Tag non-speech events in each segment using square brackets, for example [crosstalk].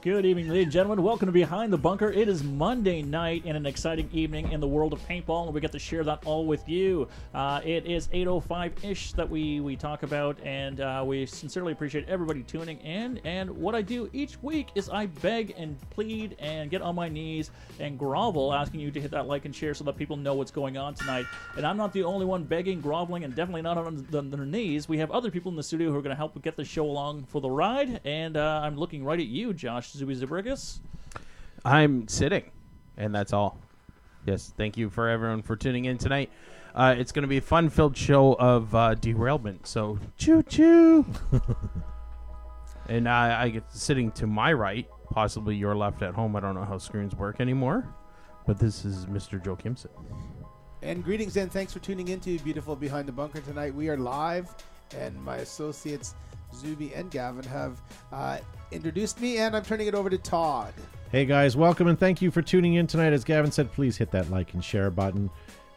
Good evening, ladies and gentlemen. Welcome to Behind the Bunker. It is Monday night and an exciting evening in the world of paintball, and we get to share that all with you. Uh, it is 8.05-ish that we, we talk about, and uh, we sincerely appreciate everybody tuning in. And what I do each week is I beg and plead and get on my knees and grovel, asking you to hit that like and share so that people know what's going on tonight. And I'm not the only one begging, groveling, and definitely not on the, the, the knees. We have other people in the studio who are going to help get the show along for the ride, and uh, I'm looking right at you, Josh Zuby Zabrigas. I'm sitting, and that's all. Yes, thank you for everyone for tuning in tonight. Uh, it's going to be a fun-filled show of uh, derailment. So choo choo. [laughs] and I, I get sitting to my right, possibly your left at home. I don't know how screens work anymore, but this is Mr. Joe Kimson. And greetings and thanks for tuning in to Beautiful Behind the Bunker tonight. We are live, and my associates Zuby and Gavin have uh, introduced me, and I'm turning it over to Todd. Hey guys, welcome and thank you for tuning in tonight. As Gavin said, please hit that like and share button.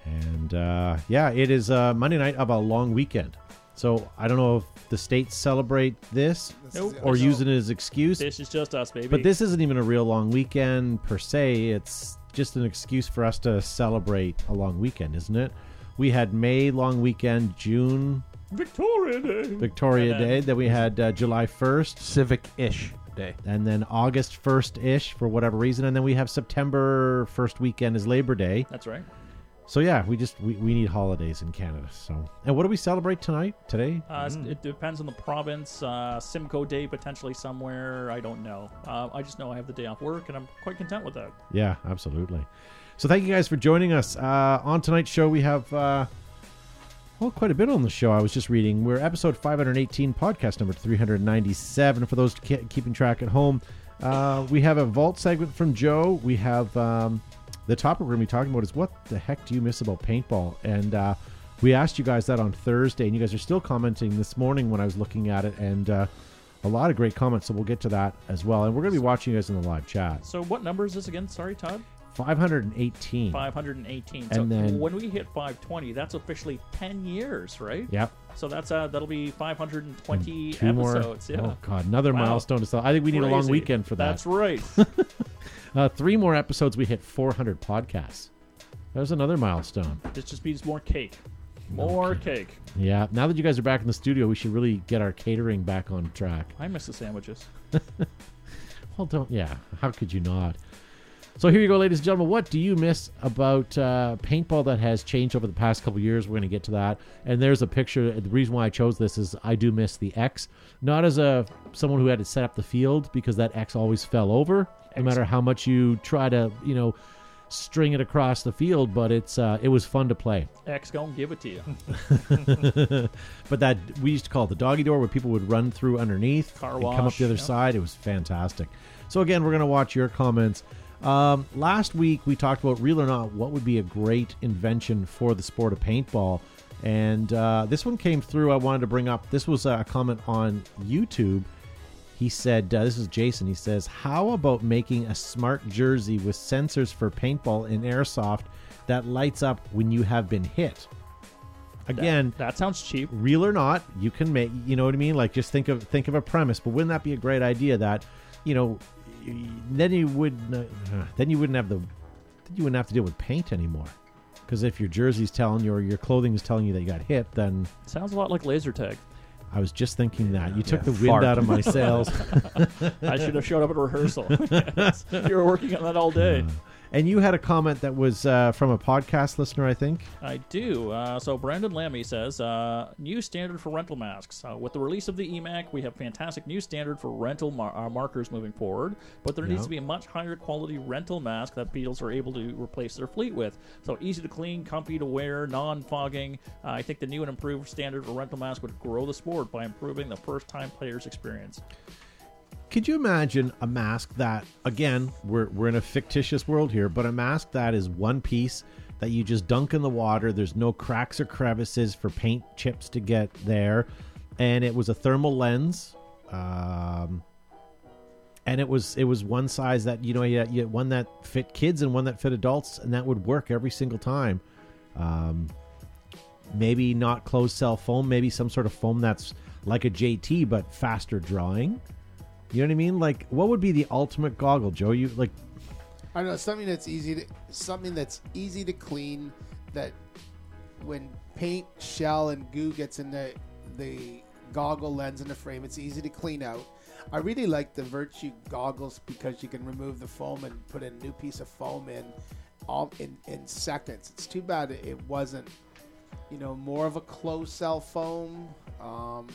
And uh, yeah, it is uh, Monday night of a long weekend. So I don't know if the states celebrate this This Nope. or no. use it as excuse. This is just us, baby. But this isn't even a real long weekend per se. It's just an excuse for us to celebrate a long weekend, isn't it? We had May long weekend, June Victoria Day. Victoria then- Day, then we had uh, July 1st, Civic-ish day. and then August 1st ish for whatever reason, and then we have September 1st weekend is Labor Day. That's right. So yeah, we just we, we need holidays in Canada. So and what do we celebrate tonight? Today? Uh, It depends on the province. Uh, Simcoe Day potentially somewhere. I don't know. Uh, I just know I have the day off work, and I'm quite content with that. Yeah, absolutely. So thank you guys for joining us. Uh, on tonight's show, we have uh, well quite a bit on the show. I was just reading. We're episode 518, podcast number 397. For those keeping track at home, uh, we have a vault segment from Joe. We have um, the topic we're going to be talking about is what the heck do you miss about paintball? And uh, we asked you guys that on Thursday, and you guys are still commenting this morning when I was looking at it, and uh, a lot of great comments. So we'll get to that as well. And we're going to be watching you guys in the live chat. So what number is this again? Sorry, Todd. 518. 518. And so then- when we hit 520, that's officially 10 years, right? Yep. So that's uh, that'll be 520 Two more. episodes. Yeah. Oh God, another Wow. milestone to sell. I think we need a long Crazy. weekend for that. That's right. [laughs] Uh, three more episodes, we hit 400 podcasts. There's another milestone. this just means more cake. More cake. Yeah. Now that you guys are back in the studio, we should really get our catering back on track. I miss the sandwiches. [laughs] Well, don't. Yeah. How could you not? So here you go, ladies and gentlemen. What do you miss about uh, paintball that has changed over the past couple years? We're going to get to that. And there's a picture. The reason why I chose this is I do miss the X, not as a someone who had to set up the field because that X always fell over, no matter how much you try to, you know, string it across the field. But it's uh, it was fun to play. X gonna give it to you. [laughs] But that we used to call it the doggy door, where people would run through underneath Car and come up the other yep. side. It was fantastic. So again, we're gonna watch your comments. Um, last week we talked about real or not, what would be a great invention for the sport of paintball, and uh, this one came through. I wanted to bring up. This was a comment on YouTube. He said, uh, "This is Jason." He says, "How about making a smart jersey with sensors for paintball and airsoft that lights up when you have been hit?" Again, That sounds cheap. real or not, you can make. You know what I mean? Like just think of think of a premise. But wouldn't that be a great idea? That you know, then you would uh, then you wouldn't have the then you wouldn't have to deal with paint anymore. Because if your jersey's telling you or your clothing is telling you that you got hit, then Sounds a lot like laser tag. I was just thinking that you took Yeah, the wind fart. out of my sails. [laughs] I should have showed up at rehearsal. [laughs] Yes. You were working on that all day. And you had a comment that was uh, from a podcast listener, I think. I do. Uh, so Brandon Lammy says, uh, new standard for rental masks. Uh, with the release of the EMEK, we have fantastic new standard for rental mar- uh, markers moving forward, but there needs to be a much higher quality rental mask that Beatles are able to replace their fleet with. So easy to clean, comfy to wear, non-fogging. Uh, I think the new and improved standard for rental mask would grow the sport by improving the first-time player's experience. Could you imagine a mask that, again, we're, we're in a fictitious world here, but a mask that is one piece that you just dunk in the water? There's no cracks or crevices for paint chips to get there. And it was a thermal lens. Um, and it was it was one size that you know you you one that fit kids and one that fit adults and that would work every single time um, maybe not closed cell foam maybe some sort of foam that's like a jt but faster drawing You know what I mean? Like, what would be the ultimate goggle, Joe? You like, I know something that's easy to something that's easy to clean. That when paint, shell, and goo gets in the the goggle lens in the frame, it's easy to clean out. I really like the Virtue goggles because you can remove the foam and put a new piece of foam in all in, in seconds. It's too bad it wasn't, you know, more of a closed cell foam. Um,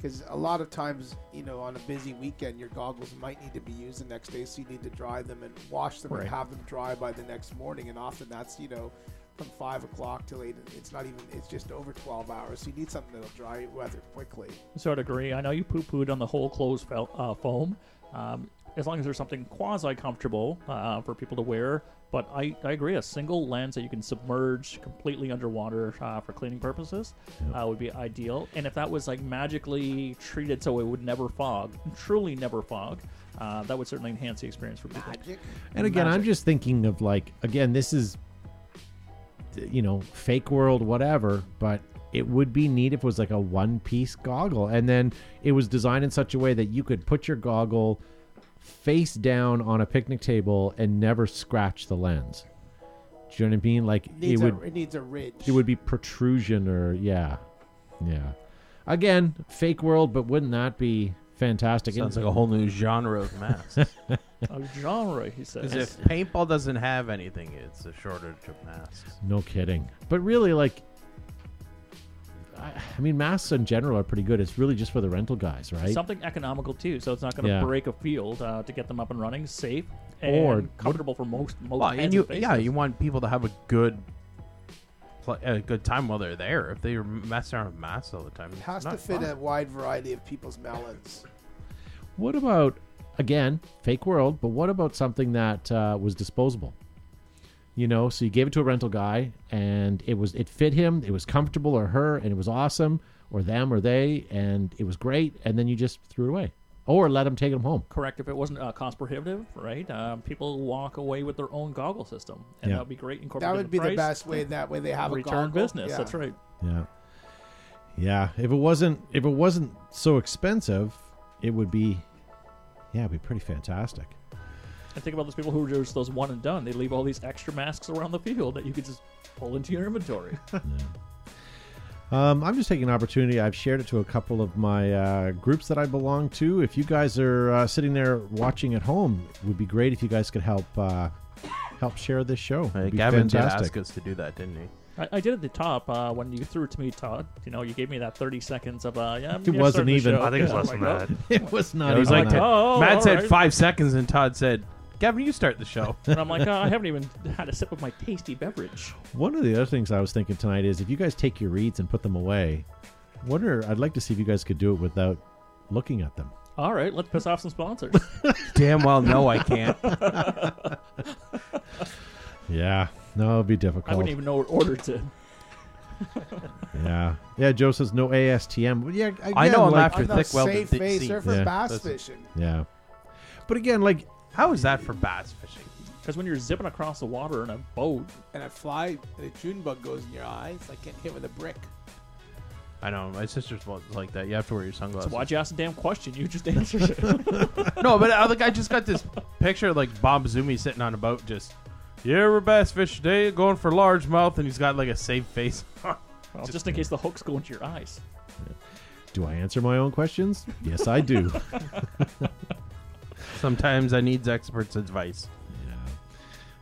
because a lot of times, you know, on a busy weekend, your goggles might need to be used the next day, so you need to dry them and wash them Right. and have them dry by the next morning. And often that's, you know, from five o'clock till eight. It's not even. It's just over twelve hours. So you need something that'll dry weather quickly. Sort of agree. I know you poo pooed on the whole clothes fel- uh, foam. Um, as long as there's something quasi comfortable uh, for people to wear. But I, I agree. A single lens that you can submerge completely underwater uh, for cleaning purposes uh, would be ideal. And if that was like magically treated so it would never fog, truly never fog, uh, that would certainly enhance the experience for people. Magic. and again, I'm just thinking of like, again, this is, you know, fake world, whatever. But it would be neat if it was like a one piece goggle, and then it was designed in such a way that you could put your goggle face down on a picnic table and never scratch the lens. Do you know what I mean? Like It it would. a, it needs a ridge. it would be protrusion or yeah yeah again fake world but wouldn't that be fantastic Sounds like a whole new genre of masks. [laughs] A genre, he says. Because if paintball doesn't have anything, it's a shortage of masks. no kidding but really like I, I mean masks in general are pretty good it's really just for the rental guys right Something economical too, so it's not going to Yeah. break a field uh, to get them up and running, safe and Or- comfortable for most most Well, hands and you, faces. yeah, you want people to have a good, pl- a good time while they're there. If they're messing around with masks all the time, It it's has to not fit fun. a wide variety of people's melons. what about again fake world but what about something that uh, was disposable you know so you gave it to a rental guy and it was it fit him it was comfortable or her and it was awesome or them or they and it was great and then you just threw it away or let them take them home correct if it wasn't uh, cost prohibitive, right? Um, people walk away with their own goggle system, and Yeah. that would be great. Incorporated. That would be the price, best way. That way they have a return goggle. business. Yeah. That's right. Yeah. Yeah. If it wasn't if it wasn't so expensive, it would be yeah, it'd be pretty fantastic. And think about those people who are just those one and done. They leave all these extra masks around the field that you could just pull into your inventory. [laughs] Um, I'm just taking an opportunity. I've shared it to a couple of my uh, groups that I belong to. If you guys are uh, sitting there watching at home, it would be great if you guys could help uh, help share this show. It'd be Gavin did fantastic. ask us to do that, didn't he? I, I did at the top uh, when you threw it to me, Todd. You know, you gave me that 30 seconds of uh, yeah. I'm It wasn't even- I think it's Yeah, less I'm than that. [laughs] It was not It was even like that. Oh, Matt said right. five seconds, and Todd said, "Gavin, you start the show." [laughs] And I'm like, oh, I haven't even had a sip of my tasty beverage. One of the other things I was thinking tonight is if you guys take your reads and put them away, wonder I'd like to see if you guys could do it without looking at them. All right, let's piss off some sponsors. [laughs] Damn well, no, I can't. [laughs] Yeah. No, it'd be difficult. I wouldn't even know what order to. Yeah, yeah. Joe says no ASTM. But yeah, again, I know I'm like, after I'm thick welded safe seat. facer for Yeah. bass That's- fishing. Yeah, but again, like How is that for bass fishing? Because when you're zipping across the water in a boat, And a fly, and a June bug goes in your eye. It's like getting hit with a brick. I know my sister's was like that. You have to wear your so sunglasses. why'd you ask the damn question? You just answered it. [laughs] No, but uh, like I just got this picture of, like Bob Zumi sitting on a boat, just yeah, we're bass fish today, going for largemouth, and he's got like a safe face. [laughs] well, just in case the hooks go into your eyes. do I answer my own questions? Yes, I do. [laughs] Sometimes I needs experts' advice. yeah.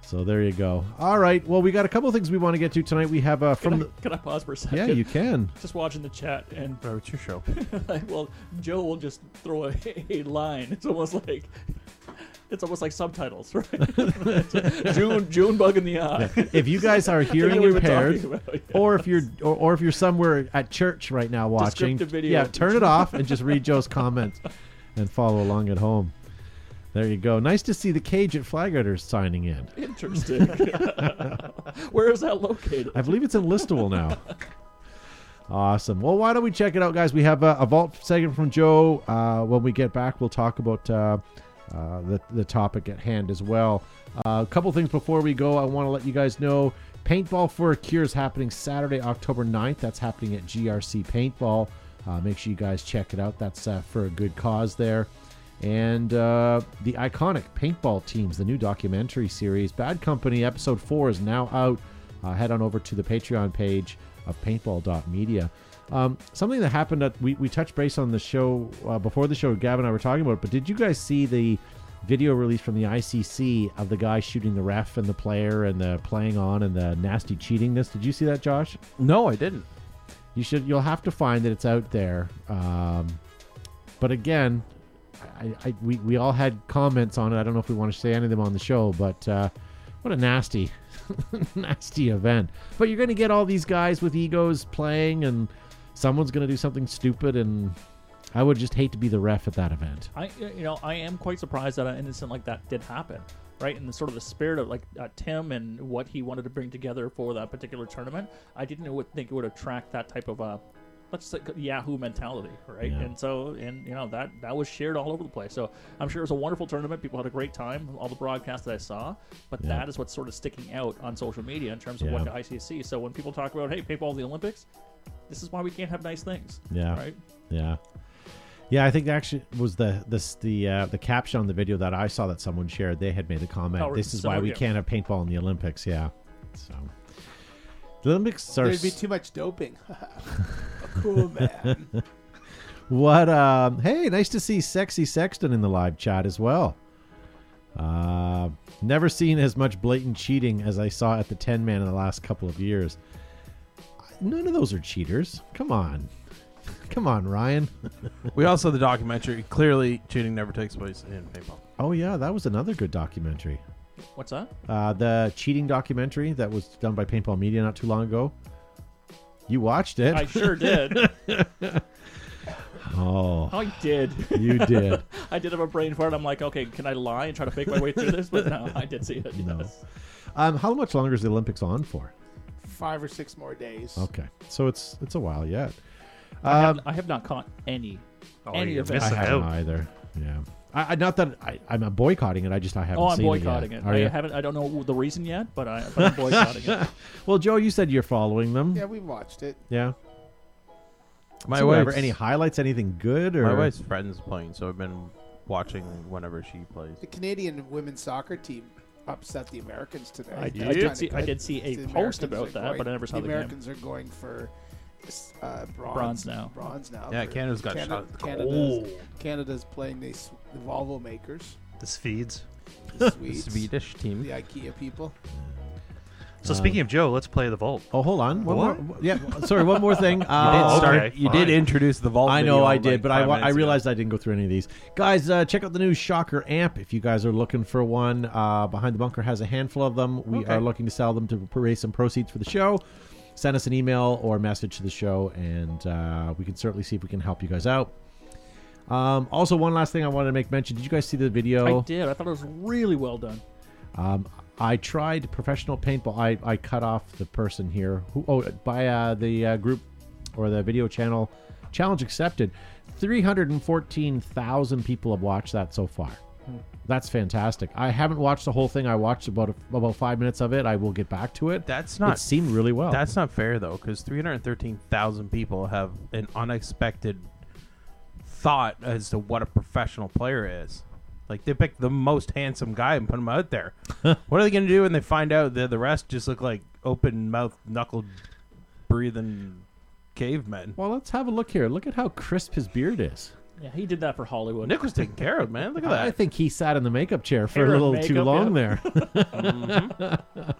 So there you go. All right. Well, we got a couple of things we want to get to tonight. We have uh, Can, from I, the can I pause for a second? yeah, you can. Just watching the chat, and Oh, it's your show. [laughs] well, Joe will just throw a, [laughs] a line. It's almost like it's almost like subtitles, [laughs] right? June June bug in the eye. If you guys are hearing know we impaired, about, yeah. or if you're or, or if you're somewhere at church right now watching, Descriptive video. yeah, turn it off and just read Joe's comments and follow along at home. There you go. Nice to see the cage at Flagrudders signing in. Interesting. [laughs] Where is that located? I believe it's in Listowel now. Awesome. Well, why don't we check it out, guys? We have a, a vault segment from Joe. Uh, when we get back, we'll talk about uh, uh, the the topic at hand as well. Uh, a couple things before we go. I want to let you guys know Paintball for a Cure is happening Saturday, October 9th. That's happening at GRC Paintball. Uh, make sure you guys check it out. That's uh, for a good cause there. And uh, the iconic paintball teams, the new documentary series. Bad Company episode four is now out. Uh, head on over to the Patreon page of paintball.media. Um, something that happened that we, we touched base on the show uh, before the show, Gavin and I were talking about, it, but did you guys see the video release from the ICC of the guy shooting the ref and the player and the playing on and the nasty cheatingness? Did you see that, Josh? No, I didn't. You should. You'll have to find that it's out there. Um, but again, I, I we we all had comments on it. I don't know if we want to say any of them on the show, but uh, what a nasty, [laughs] nasty event. But you're going to get all these guys with egos playing, and someone's going to do something stupid, and I would just hate to be the ref at that event. I, you know, I am quite surprised that an incident like that did happen, right? In the sort of the spirit of like uh, Tim and what he wanted to bring together for that particular tournament, I didn't think it would attract that type of uh, let's say Yahoo mentality, right? Yeah. And so, and you know that that was shared all over the place. So I'm sure it was a wonderful tournament. People had a great time. All the broadcasts that I saw, but Yeah. that is what's sort of sticking out on social media in terms of Yeah. what the ICC. So when people talk about hey, paintball the Olympics, this is why we can't have nice things, Yeah. right? Yeah. Yeah, I think that actually was the this the uh, the caption on the video that I saw that someone shared. They had made the comment, Oh, "This is so, why we can't have paintball in the Olympics." Yeah, so the Olympics are There'd be too much doping. [laughs] cool man. [laughs] what? Um, hey, nice to see Sexy Sexton in the live chat as well. Uh, never seen as much blatant cheating as I saw at the ten man in the last couple of years. None of those are cheaters. Come on, [laughs] come on, Ryan. [laughs] We also the documentary. Clearly, cheating never takes place in paintball. Oh yeah, that was another good documentary. What's that? uh, the cheating documentary that was done by Paintball Media not too long ago. You watched it? I sure did. [laughs] oh, I did. you did. [laughs] I did have a brain fart. I'm like, okay, can I lie and try to fake my way through this? But no, I did see it. No. Yes. Um, how much longer is the Olympics on for? Five or six more days. Okay, so it's it's a while yet. I, have, Um, I have not caught any. Oh, Any you're of it. I haven't out. either. Yeah, I, I not that I, I'm boycotting it. I just I haven't. Oh, I'm seen boycotting it. it. Yet. Are I you? haven't. I don't know the reason yet, but I but I'm [laughs] boycotting it. [laughs] Well, Joe, you said you're following them. Yeah, we watched it. Yeah. My So whatever, wife's, Any highlights? Anything good? Or my wife's friend's playing, so I've been watching whenever she plays. The Canadian women's soccer team upset the Americans today. I, I did kinda see. I did see a The post Americans about that, going- but I never saw the the game. Americans are going for uh, bronze. Bronze now. Bronze now. Yeah, Canada's got Canada, shot. Canada's, Canada's playing the, S- the Volvo makers, this feeds. the [laughs] The Swedes, Swedish team. the IKEA people. So Um, speaking of Joe, let's play the vault. Oh, hold on. One What? more. Yeah, sorry. One more thing. [laughs] You Uh, did Oh, start. okay, you did introduce the vault. I video, know I like, did, but I, five I minutes ago. realized I didn't go through any of these. Guys, uh, check out the new Shocker amp if you guys are looking for one. Uh, Behind the Bunker has a handful of them. We Okay. are looking to sell them to raise some proceeds for the show. Send us an email or message to the show, and uh, we can certainly see if we can help you guys out. Um, also, one last thing I wanted to make mention. Did you guys see the video? I did. I thought it was really well done. Um, I tried professional paintball. I, I cut off the person here who oh by uh, the uh, group or the video channel challenge accepted. Three hundred and fourteen thousand people have watched that so far. That's fantastic. I haven't watched the whole thing. I watched about a, about five minutes of it. I will get back to it. That's not. it seemed really well. That's not fair though, because 313,000 people have an unexpected thought as to what a professional player is. Like they pick the most handsome guy and put him out there. [laughs] what are they going to do when they find out that the rest just look like open mouth, knuckle breathing cavemen? well, let's have a look here. Look at how crisp his beard is. Yeah, he did that for Hollywood. Nick was taken care of, man. Look at that. I think he sat in the makeup chair for Hair a and little too long yeah. there. [laughs] [laughs] Mm-hmm.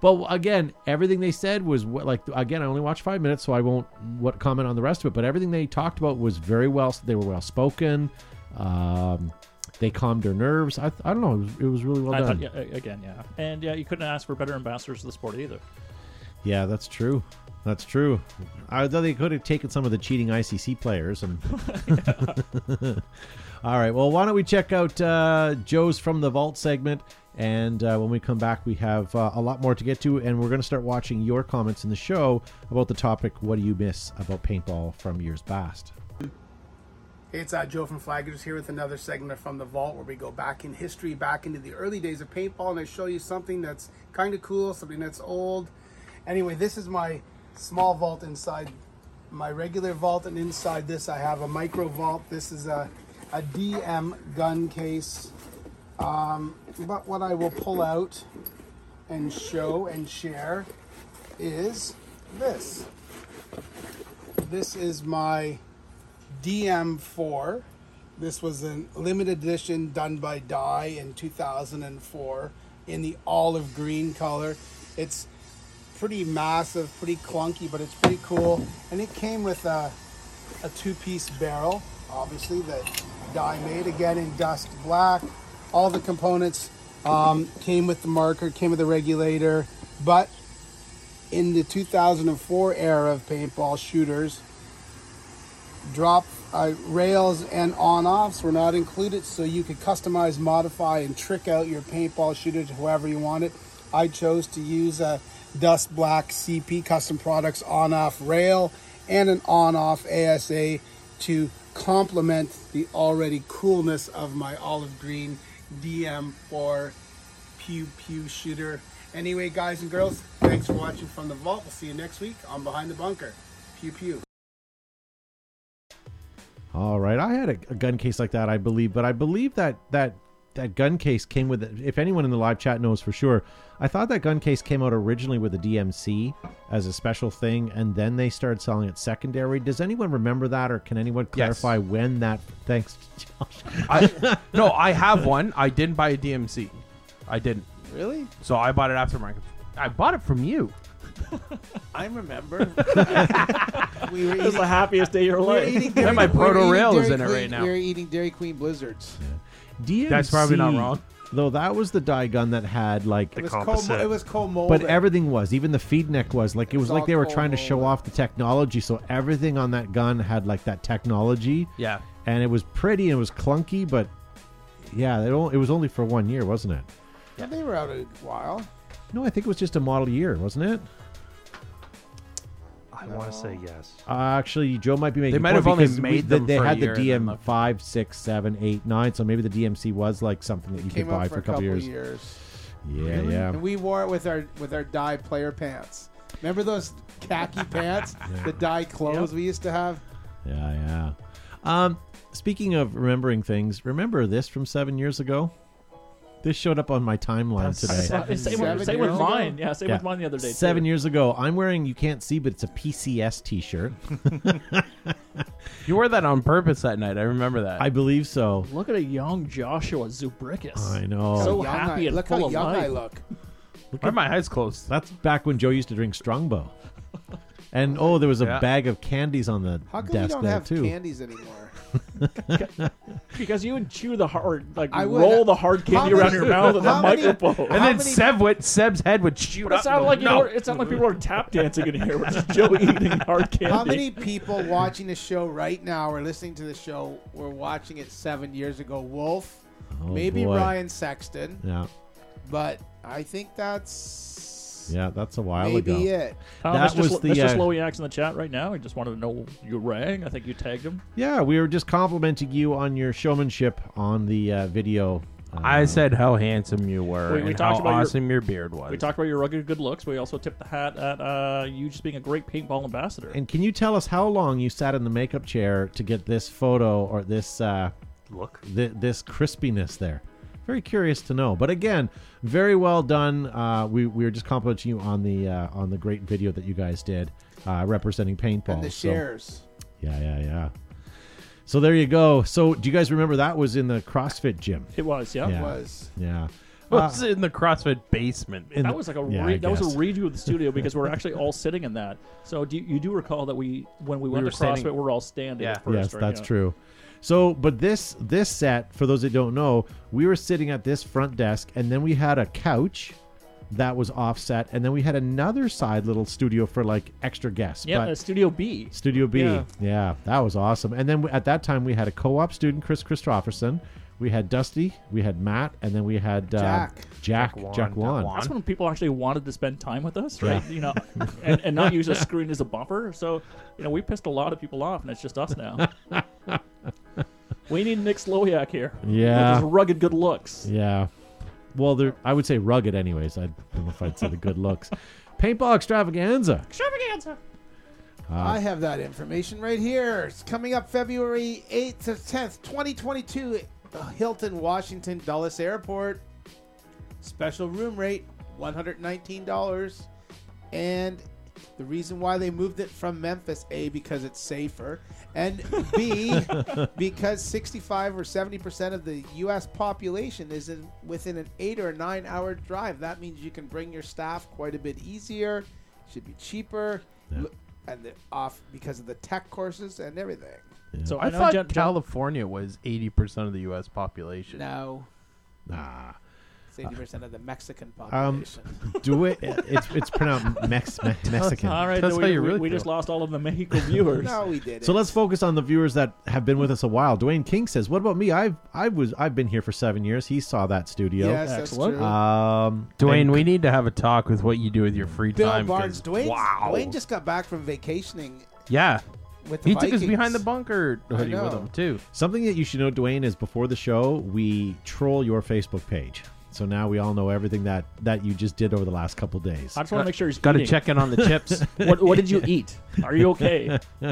But again, everything they said was what, like again. I only watched five minutes, so I won't what comment on the rest of it. But everything they talked about was very well. They were well spoken. Um, they calmed their nerves. I, I don't know. It was, it was really well I done. thought, yeah, again, yeah, and yeah, you couldn't ask for better ambassadors of the sport either. Yeah, that's true. That's true. I thought they could have taken some of the cheating ICC players and. [laughs] [laughs] All right. Well, why don't we check out uh, Joe's from the Vault segment, and uh, when we come back, we have uh, a lot more to get to, and we're going to start watching your comments in the show about the topic. What do you miss about paintball from years past? Hey, it's uh, Joe from Flaggers here with another segment from the Vault where we go back in history, back into the early days of paintball, and I show you something that's kind of cool, something that's old. Anyway, this is my small vault inside my regular vault, and inside this I have a micro vault. This is a a DM gun case. Um, but what I will pull out and show and share is this. This is my DM4. This was a limited edition done by Dye in 2004 in the olive green color. It's pretty massive, pretty clunky, but it's pretty cool. And it came with a, a two-piece barrel, obviously that Dye made again in dust black. All the components um, came with the marker, came with the regulator, but in the 2004 era of paintball shooters, drop uh, rails and on-offs were not included, so you could customize, modify, and trick out your paintball shooter to whoever you wanted. I chose to use a Dust Black CP Custom Products on-off rail and an on-off ASA to complement the already coolness of my olive green DM4 Pew Pew shooter. Anyway, guys and girls, thanks for watching from the vault. We'll see you next week on Behind the Bunker. Pew Pew. All right, I had a, a gun case like that, I believe, but I believe that that that gun case came with. it. If anyone in the live chat knows for sure, I thought that gun case came out originally with a DMC as a special thing, and then they started selling it secondary. Does anyone remember that, or can anyone Yes. clarify when that? Thanks, Josh. I, [laughs] no, I have one. I didn't buy a DMC. I didn't. Really? So I bought it aftermarket. I bought it from you. [laughs] I remember. [laughs] we were It was eating, the happiest day of your we were life. eating And my Proto eating Rail is in it right now. We were eating Dairy Queen Blizzards. DMC. That's probably not wrong. Though that was the die gun that had like It was composite. co- It was co-molded. But everything was, even the feed neck was like it was It's like all they were trying to cold show off the technology. So everything on that gun had like that technology, Yeah. and it was pretty and it was clunky, but yeah, it, o- it was only for one year, wasn't it? Yeah, they were out a while. No, I think it was just a model year, wasn't it? I want to say yes. Uh, actually, Joe might be making. They might have only because we- made they- They for a had year the and then DM left. five, six, seven, eight, nine. So maybe the DMC was like something that you could buy for, for a couple years. years. Yeah, yeah. And we wore it with our with our dye player pants. Remember those khaki [laughs] pants, the dye clothes we used to have? Yeah, yeah. Um, speaking of remembering things, remember this from seven years ago? This showed up on my timeline That's today. seven- same, Seven with, same with years ago? mine. Yeah, same Yeah. with mine the other day. Seven too. years ago, I'm wearing. You can't see, but it's a PCS T-shirt. [laughs] You wore that on purpose that night. I remember that. I believe so. Look at a young Joshua Zubrickus. I know. So Young happy I, and look full how of young I life. look. Why are my eyes closed? That's back when Joe used to drink Strongbow. And oh, there was a Yeah. bag of candies on the How come you desk don't there have too. candies anymore? [laughs] Because you would chew the hard, like I would. roll the hard candy around many- your mouth with a how many- microphone. And then many- Seb would, Seb's head would shoot But it up. sounded like you no. were, it sounded like people are tap dancing in here, which is Joe [laughs] eating hard candy. How many people watching the show right now or listening to the show were watching it seven years ago? Wolf, Oh, maybe boy. Ryan Sexton, Yeah, but I think that's yeah, that's a while maybe ago. it. Um, That Mr. was Sl- the, Mr. uh, Slowiak's in the chat right now. I just wanted to know you rang. I think you tagged him. Yeah, we were just complimenting you on your showmanship on the uh, video. Uh, I said how handsome you were We- we and talked how about your- awesome your, beard was. We talked about your rugged good looks. We also tipped the hat at uh, you just being a great paintball ambassador. And can you tell us how long you sat in the makeup chair to get this photo or this uh, Look. th- this crispiness there? Very curious to know. But again, very well done. Uh, we we were just complimenting you on the uh, on the great video that you guys did uh, representing paintball. And the So- shares. yeah, yeah, yeah. So there you go. So do you guys remember that was in the CrossFit gym? it was, yeah. Yeah. was. Yeah. Well, Uh, it's in the CrossFit basement. in That the- was like a yeah, re- I that was a redo of the studio [laughs] because we're actually all sitting in that. So do you, you do recall that we when we went were to CrossFit, we we're all standing. Yeah. at first, yes, right? that's Yeah. true. So, but this this set, for those that don't know, we were sitting at this front desk, and then we had a couch that was offset, and then we had another side little studio for like extra guests. Yeah, but uh, Studio B. Studio B, Yeah. yeah. that was awesome. And then at that time, we had a co-op student, Chris Christopherson. We had Dusty, we had Matt, and then we had uh, Jack. Jack, Jack Jack Wan. Wan. That's when people actually wanted to spend time with us, right? You know, and, and not use a screen as a bumper. So, you know, we pissed a lot of people off, and it's just us now. [laughs] we need Nick Slowiak here. Yeah. with his rugged good looks. Yeah. Well, they're I would say rugged, anyways. I don't know if I'd say the good looks. Paintball extravaganza. Extravaganza. I have that information right here. It's coming up February 8th to 10th, 2022, uh, Hilton, Washington, Dulles Airport. Special room rate, $119. And the reason why they moved it from Memphis, A, because it's safer, and B, [laughs] because 65 or 70% of the U.S. population is in, within an eight or nine hour drive. That means you can bring your staff quite a bit easier, should be cheaper, Yeah. And off because of the tech courses and everything. So I, I, know thought Jen, Jen- California was 80% of the U.S. population. No, Nah. it's 80% of the Mexican Um, population. [laughs] Do it. It's it's pronounced Mex, [laughs] Me- Mexican. all right, That's then how we, you really we just lost all of the Mexico [laughs] viewers. no, we did. So let's focus on the viewers that have been with us a while. Dwayne King says, "What about me? I've I was I've been here for seven years. He saw that studio. Yes, Excellent. that's true. Um, Dwayne, and- we need to have a talk with what you do with your free time. Bill time. 'cause- Barnes, Dwayne, Wow. Dwayne just got back from vacationing yeah. With the He took us behind the bunker I hoodie with know. him, too. something that you should know, Dwayne, is before the show we troll your Facebook page. So now we all know everything that that you just did over the last couple days. I just want to make sure he's Got to eating. check in on the chips. [laughs] What, what did you eat? Are you okay? [laughs]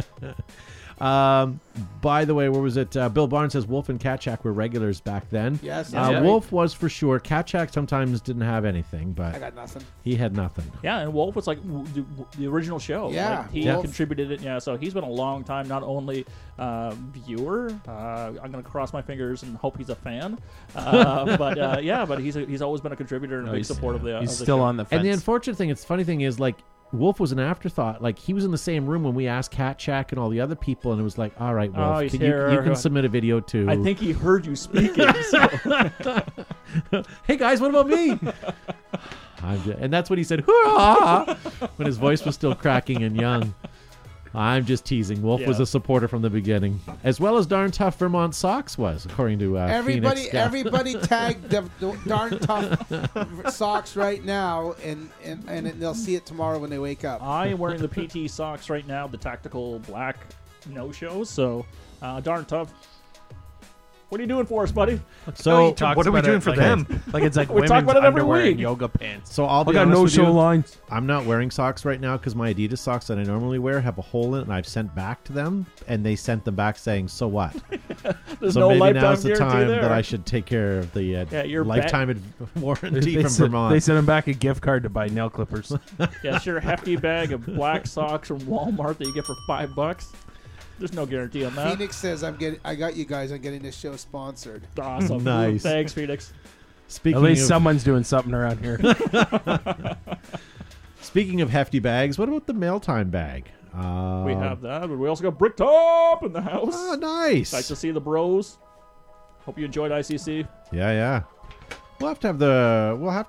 Um, by the way, where was it? Uh, Bill Barnes says Wolf and Katchak were regulars back then. Yes, Uh, Yeah. Wolf was for sure. Katchak sometimes didn't have anything, but I got nothing. he had nothing. Yeah, and Wolf was like w- the, the original show. Yeah, Like, he Yeah. contributed it. Yeah, so he's been a long time, not only uh, viewer. Uh, I'm gonna cross my fingers and hope he's a fan. Uh, [laughs] but uh, yeah, but he's a, he's always been a contributor and a big supporter support of the. He's of the still show. on the fence. And the unfortunate thing, it's funny thing is like Wolf was an afterthought. Like he was in the same room when we asked Katchak and all the other people, and it was like, all right, oh, Wolf, Oh, can you, you can submit a video too. I think he heard you speaking. [laughs] [laughs] Hey guys, what about me? [sighs] And that's what he said, "Hurrah!" when his voice was still cracking and young. I'm just teasing. Wolf was a supporter from the beginning, as well as darn tough Vermont Sox was, according to uh, Everybody, Phoenix everybody [laughs] tag the, the darn tough socks right now, and, and and they'll see it tomorrow when they wake up. I am wearing the PT socks right now, the tactical black no shows. So uh, darn tough. What are you doing for us, buddy? So, Talks what are we doing it for like them? a- like it's like [laughs] We talk about it every week. yoga pants. so I'll I got honest no with show you. lines. I'm not wearing socks right now because my Adidas socks that I normally wear have a hole in it, and I've sent back to them, and they sent them back saying, "So what?" [laughs] There's so no maybe lifetime now's the guarantee time there. that I should take care of the uh, Yeah, your lifetime ad- [laughs] warranty They from sent, Vermont. they sent him back a gift card to buy nail clippers. Yeah, it's your hefty bag of black socks from Walmart that you get for five bucks. There's no guarantee on that. Phoenix says, "I'm getting. I got you guys. I'm getting this show sponsored." Awesome. Nice. Thanks, Phoenix. Speaking At least of, someone's doing something around here. [laughs] speaking of hefty bags, what about the mail time bag? Uh, We have that, but we also got Bricktop in the house. Oh, nice. Nice to see the bros. Hope you enjoyed ICC. Yeah, yeah. We'll have to have the. We'll have.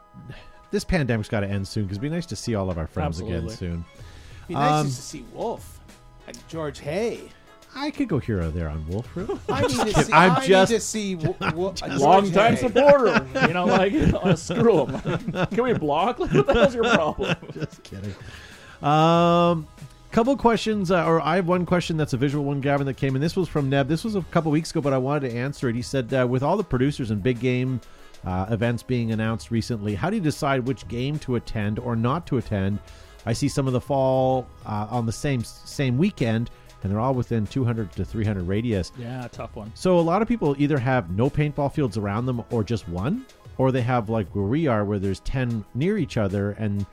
This pandemic's got to end soon because it'd be nice to see all of our friends again Absolutely. soon. Be nice Um, just to see Wolf and George Hay. I could go here or there on Wolf Root. [laughs] I need to see. [laughs] I'm I just- need to see. Wo- Wo- George Long time Hay. supporter. You know, like, uh, [laughs] screw him. Can we block? Like, what the hell's your problem? Just kidding. Um, couple questions, uh, or I have one question that's a visual one, Gavin, that came in. This was from Neb. This was a couple weeks ago, but I wanted to answer it. He said, uh, with all the producers and big game uh, events being announced recently, how do you decide which game to attend or not to attend? I see some of the fall uh, on the same same weekend, and they're all within 200 to 300 radius. Yeah, tough one. So a lot of people either have no paintball fields around them or just one, or they have like where we are, where there's ten near each other, and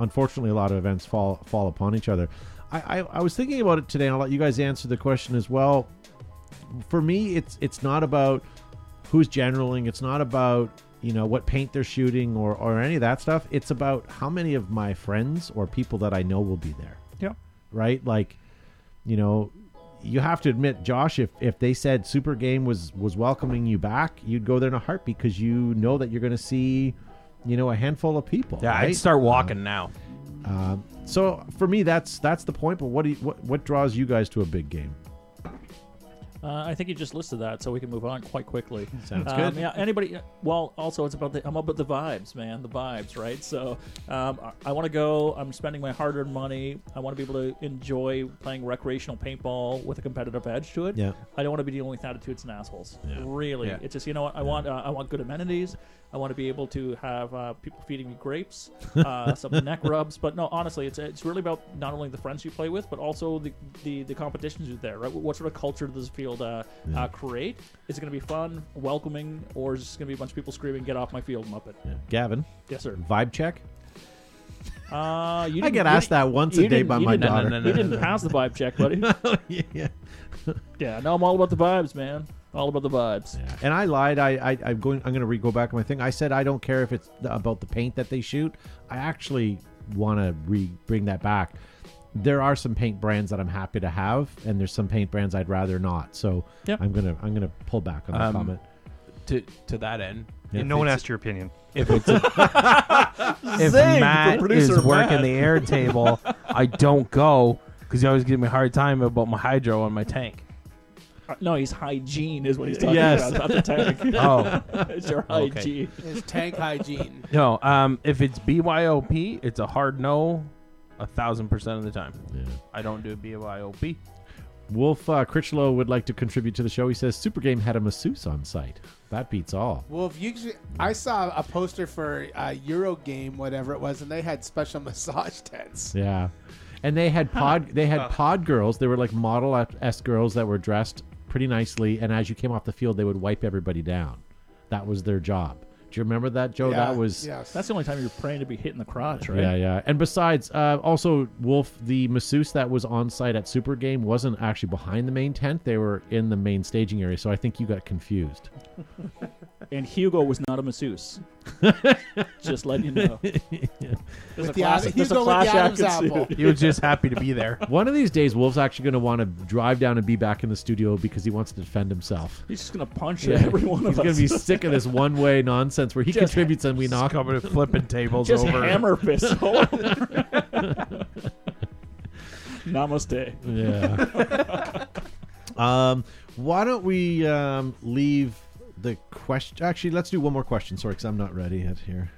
unfortunately, a lot of events fall fall upon each other. I, I, I was thinking about it today, and I'll let you guys answer the question as well. For me, it's it's not about who's generaling. It's not about you know what paint they're shooting or or any of that stuff. It's about how many of my friends or people that I know will be there Yeah. right? Like, you know, you have to admit, Josh, if if they said Super Game was was welcoming you back, you'd go there in a heartbeat because you know that you're going to see, you know, a handful of people. yeah, right? I'd start walking now. Um, so for me, that's that's the point. But what do you, what what draws you guys to a big game? Uh, I think you just listed that, so we can move on quite quickly. Sounds Um, good. Yeah, anybody? Well, also it's about the I'm about the vibes, man. The vibes, right? So um, I, I want to go. I'm spending my hard-earned money. I want to be able to enjoy playing recreational paintball with a competitive edge to it. Yeah. I don't want to be dealing with attitudes and assholes. Yeah. Really, Yeah. it's just you know what I want. Uh, I want good amenities. I want to be able to have uh, people feeding me grapes, [laughs] uh, some neck rubs. But no, honestly, it's it's really about not only the friends you play with, but also the the, the competitions you're there. Right? What sort of culture does this field uh, uh, create? Is it going to be fun, welcoming, or is it just going to be a bunch of people screaming, "Get off my field, Muppet"? Yeah. Gavin, Yes, sir. vibe check. Uh, you [laughs] I get asked that once a day by my daughter. no, no, You didn't pass the vibe check, buddy. [laughs] yeah. yeah, no, I'm all about the vibes, man. All about the vibes. Yeah. And I lied. I, I I'm going. I'm going to re- go back on my thing. I said I don't care if it's about the paint that they shoot. I actually want to re bring that back. There are some paint brands that I'm happy to have, and there's some paint brands I'd rather not. So Yep. I'm gonna I'm gonna pull back on that Um, comment. To to that end, Yeah. no one asked your opinion. [laughs] if it's a, [laughs] if Zing for Matt producer is working the air table, I don't go because he always gives me a hard time about my hydro on my tank. No, he's hygiene is what he's talking Yes. about, not the tank. [laughs] Oh [laughs] it's your Okay. hygiene. Is tank hygiene. no, um, if it's BYOP, it's a hard no, a thousand percent of the time. Yeah. I don't do BYOP. Wolf uh, Critchlow would like to contribute to the show. He says Super Game had a masseuse on site. That beats all. Well, if you, I saw a poster for uh, Euro game, whatever it was, and they had special [laughs] massage tents. Yeah, and they had pod. They had pod girls. They were like model s girls that were dressed pretty nicely. And as you came off the field, they would wipe everybody down. That was their job. Do you remember that, Joe? Yeah, that was yes. That's the only time you're praying to be hit in the crotch, right? Yeah, yeah. And besides, uh, also Wolf, the masseuse that was on site at Super Game wasn't actually behind the main tent. They were in the main staging area. So I think you got confused. [laughs] And Hugo was not a masseuse. [laughs] Just letting you know. There's a With the class, Ad- there's a Hugo with class the Adam's act ensued. apple. He was just [laughs] happy to be there. One of these days, Wolf's actually going to want to drive down and be back in the studio because he wants to defend himself. He's just gonna punch Yeah. every one He's of going to be sick of this one-way nonsense where he Just- contributes and we knock him. Coming and flipping tables just over. hammer fist. [laughs] Namaste. Yeah. um, why don't we um, leave the question? Actually, let's do one more question. Sorry, because I'm not ready yet here.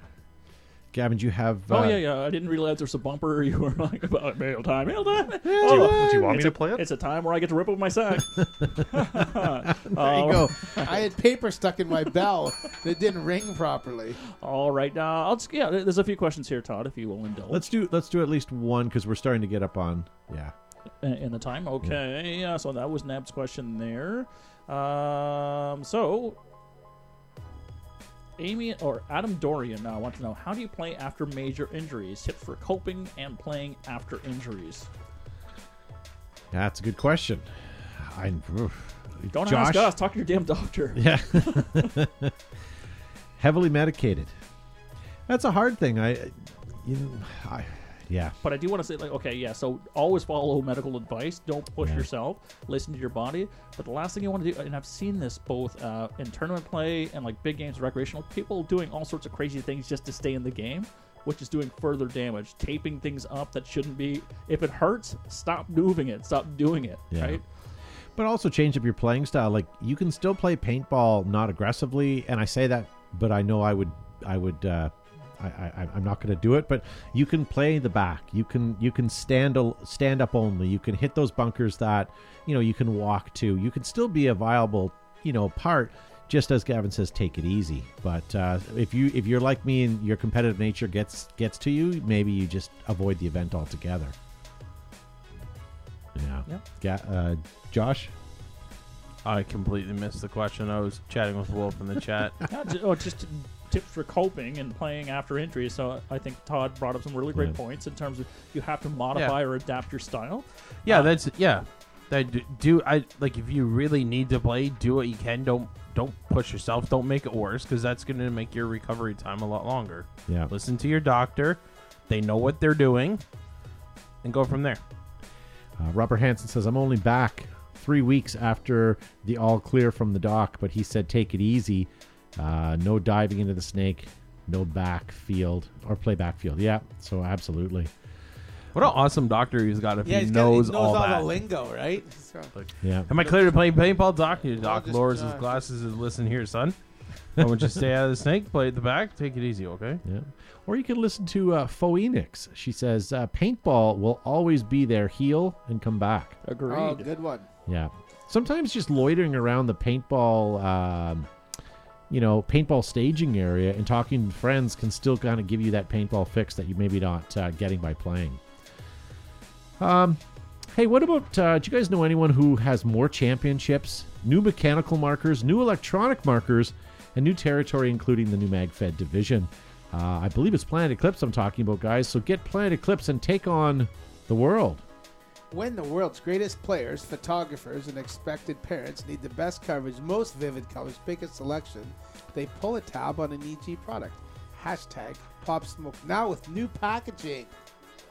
Gavin, do you have? Oh uh, yeah, yeah. I didn't realize there's a bumper. [laughs] You were like about mail time, mail time. Do you, do you want me it's to a, play it? It's a time where I get to rip up my sack. [laughs] [laughs] There you go. I had paper stuck in my bell that didn't ring properly. All right, now I'll just yeah. There's a few questions here, Todd, if you will indulge. Let's do let's do at least one because we're starting to get up on. Yeah. in in the time. Okay, yeah. So that was Nab's question there. Um, so Amy or Adam Dorian now want to know how do you play after major injuries? Tips for coping and playing after injuries. That's a good question. I. Don't Josh, ask us. Talk to your damn doctor. [laughs] Yeah. Heavily medicated. That's a hard thing. I, you know, I, yeah. But I do want to say, like, okay, yeah. So always follow medical advice. Don't push Yeah. yourself. Listen to your body. But the last thing you want to do, and I've seen this both uh, in tournament play and like big games, recreational people doing all sorts of crazy things just to stay in the game, which is doing further damage. Taping things up that shouldn't be. If it hurts, stop moving it. Stop doing it. Yeah. Right. But also change up your playing style. Like you can still play paintball not aggressively, and I say that, but I know I would, I would, uh, I, I, I'm not going to do it. But you can play the back. You can, you can stand, al- stand up only. You can hit those bunkers that, you know, you can walk to. You can still be a viable, you know, part. Just as Gavin says, take it easy. But uh, if you, if you're like me and your competitive nature gets gets to you, maybe you just avoid the event altogether. Yeah. Yep. Ga- uh, Josh. I completely missed the question. I was chatting with Wolf in the chat. [laughs] Oh, just tips for coping and playing after injuries. So I think Todd brought up some really great Yeah. points in terms of you have to modify or adapt your style. Yeah, Uh, that's yeah. That do I like if you really need to play, do what you can. Don't don't push yourself. Don't make it worse because that's going to make your recovery time a lot longer. Yeah. Listen to your doctor. They know what they're doing, and go from there. Uh, Robert Hansen says, I'm only back three weeks after the all clear from the doc, but he said, take it easy. Uh, no diving into the snake, no backfield or play backfield. Yeah, so absolutely. What an awesome doctor he's got if Yeah, he he's knows, got, he knows all, all, that. the lingo, right? So- Yeah. Am I clear to play paintball, Doc? Your Doc just, lowers his uh, glasses and listen here, son. I want you to stay out of the snake. Play at the back. Take it easy, okay? [laughs] Yeah. Or you can listen to uh, Phoenix. She says, uh, paintball will always be there, heal and come back. Agreed. Oh, good one. Yeah. Sometimes just loitering around the paintball, um, you know, paintball staging area and talking to friends can still kind of give you that paintball fix that you maybe not uh, getting by playing. Um, hey, what about? Uh, do you guys know anyone who has more championships, new mechanical markers, new electronic markers, and new territory, including the new MagFed division? Uh, I believe it's Planet Eclipse I'm talking about, guys. So get Planet Eclipse and take on the world. When the world's greatest players, photographers, and expected parents need the best coverage, most vivid colors, biggest selection, they pull a tab on an EG product. Hashtag Pop Smoke now with new packaging.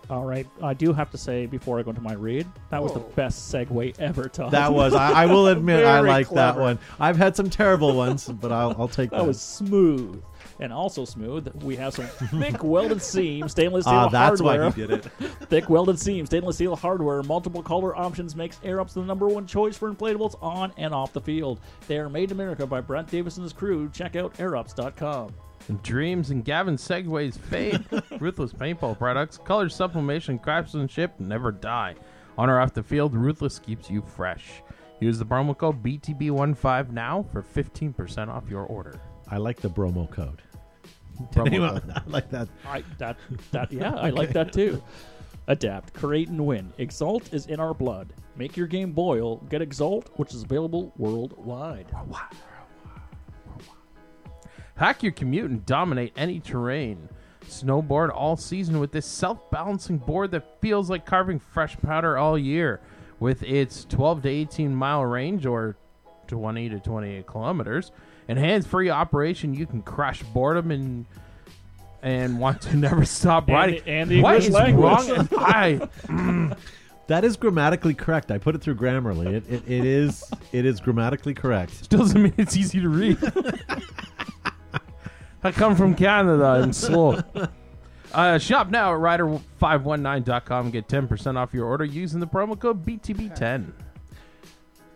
All right, I do have to say before I go into my read, that was the best segue ever, Todd. That was, I, I will [laughs] admit, I like that one. I've had some terrible ones, but I'll, I'll take that. That was smooth. And also smooth, we have some thick welded seam [laughs] stainless steel Ah, that's hardware. why he did it. [laughs] thick welded seam stainless steel hardware, multiple color options makes Air Ups the number one choice for inflatables on and off the field. They are made in America by Brent Davison's crew. Check out airups.com. Dreams and Gavin Segways fade. [laughs] Ruthless paintball products, color sublimation, craftsmanship never die. On or off the field, Ruthless keeps you fresh. Use the promo code BTB15 now for 15% off your order. I like the bromo code. Promo Anyone- I like that. I that that [laughs] yeah, I like that too. Adapt, create, and win. Exalt is in our blood. Make your game boil. Get Exalt, which is available worldwide. Hack your commute and dominate any terrain. Snowboard all season with this self balancing board that feels like carving fresh powder all year. With its 12 to 18 mile range or 20 to 28 kilometers and hands free operation, you can crush boredom and and want to [laughs] never stop And riding. the- and the What English is language. wrong? [laughs] I [laughs] That is grammatically correct. I put it through Grammarly. It, it, it is it is grammatically correct. doesn't mean it's easy to read. I come from Canada. I'm slow. Uh, shop now at rider519.com and get 10% off your order using the promo code BTB10.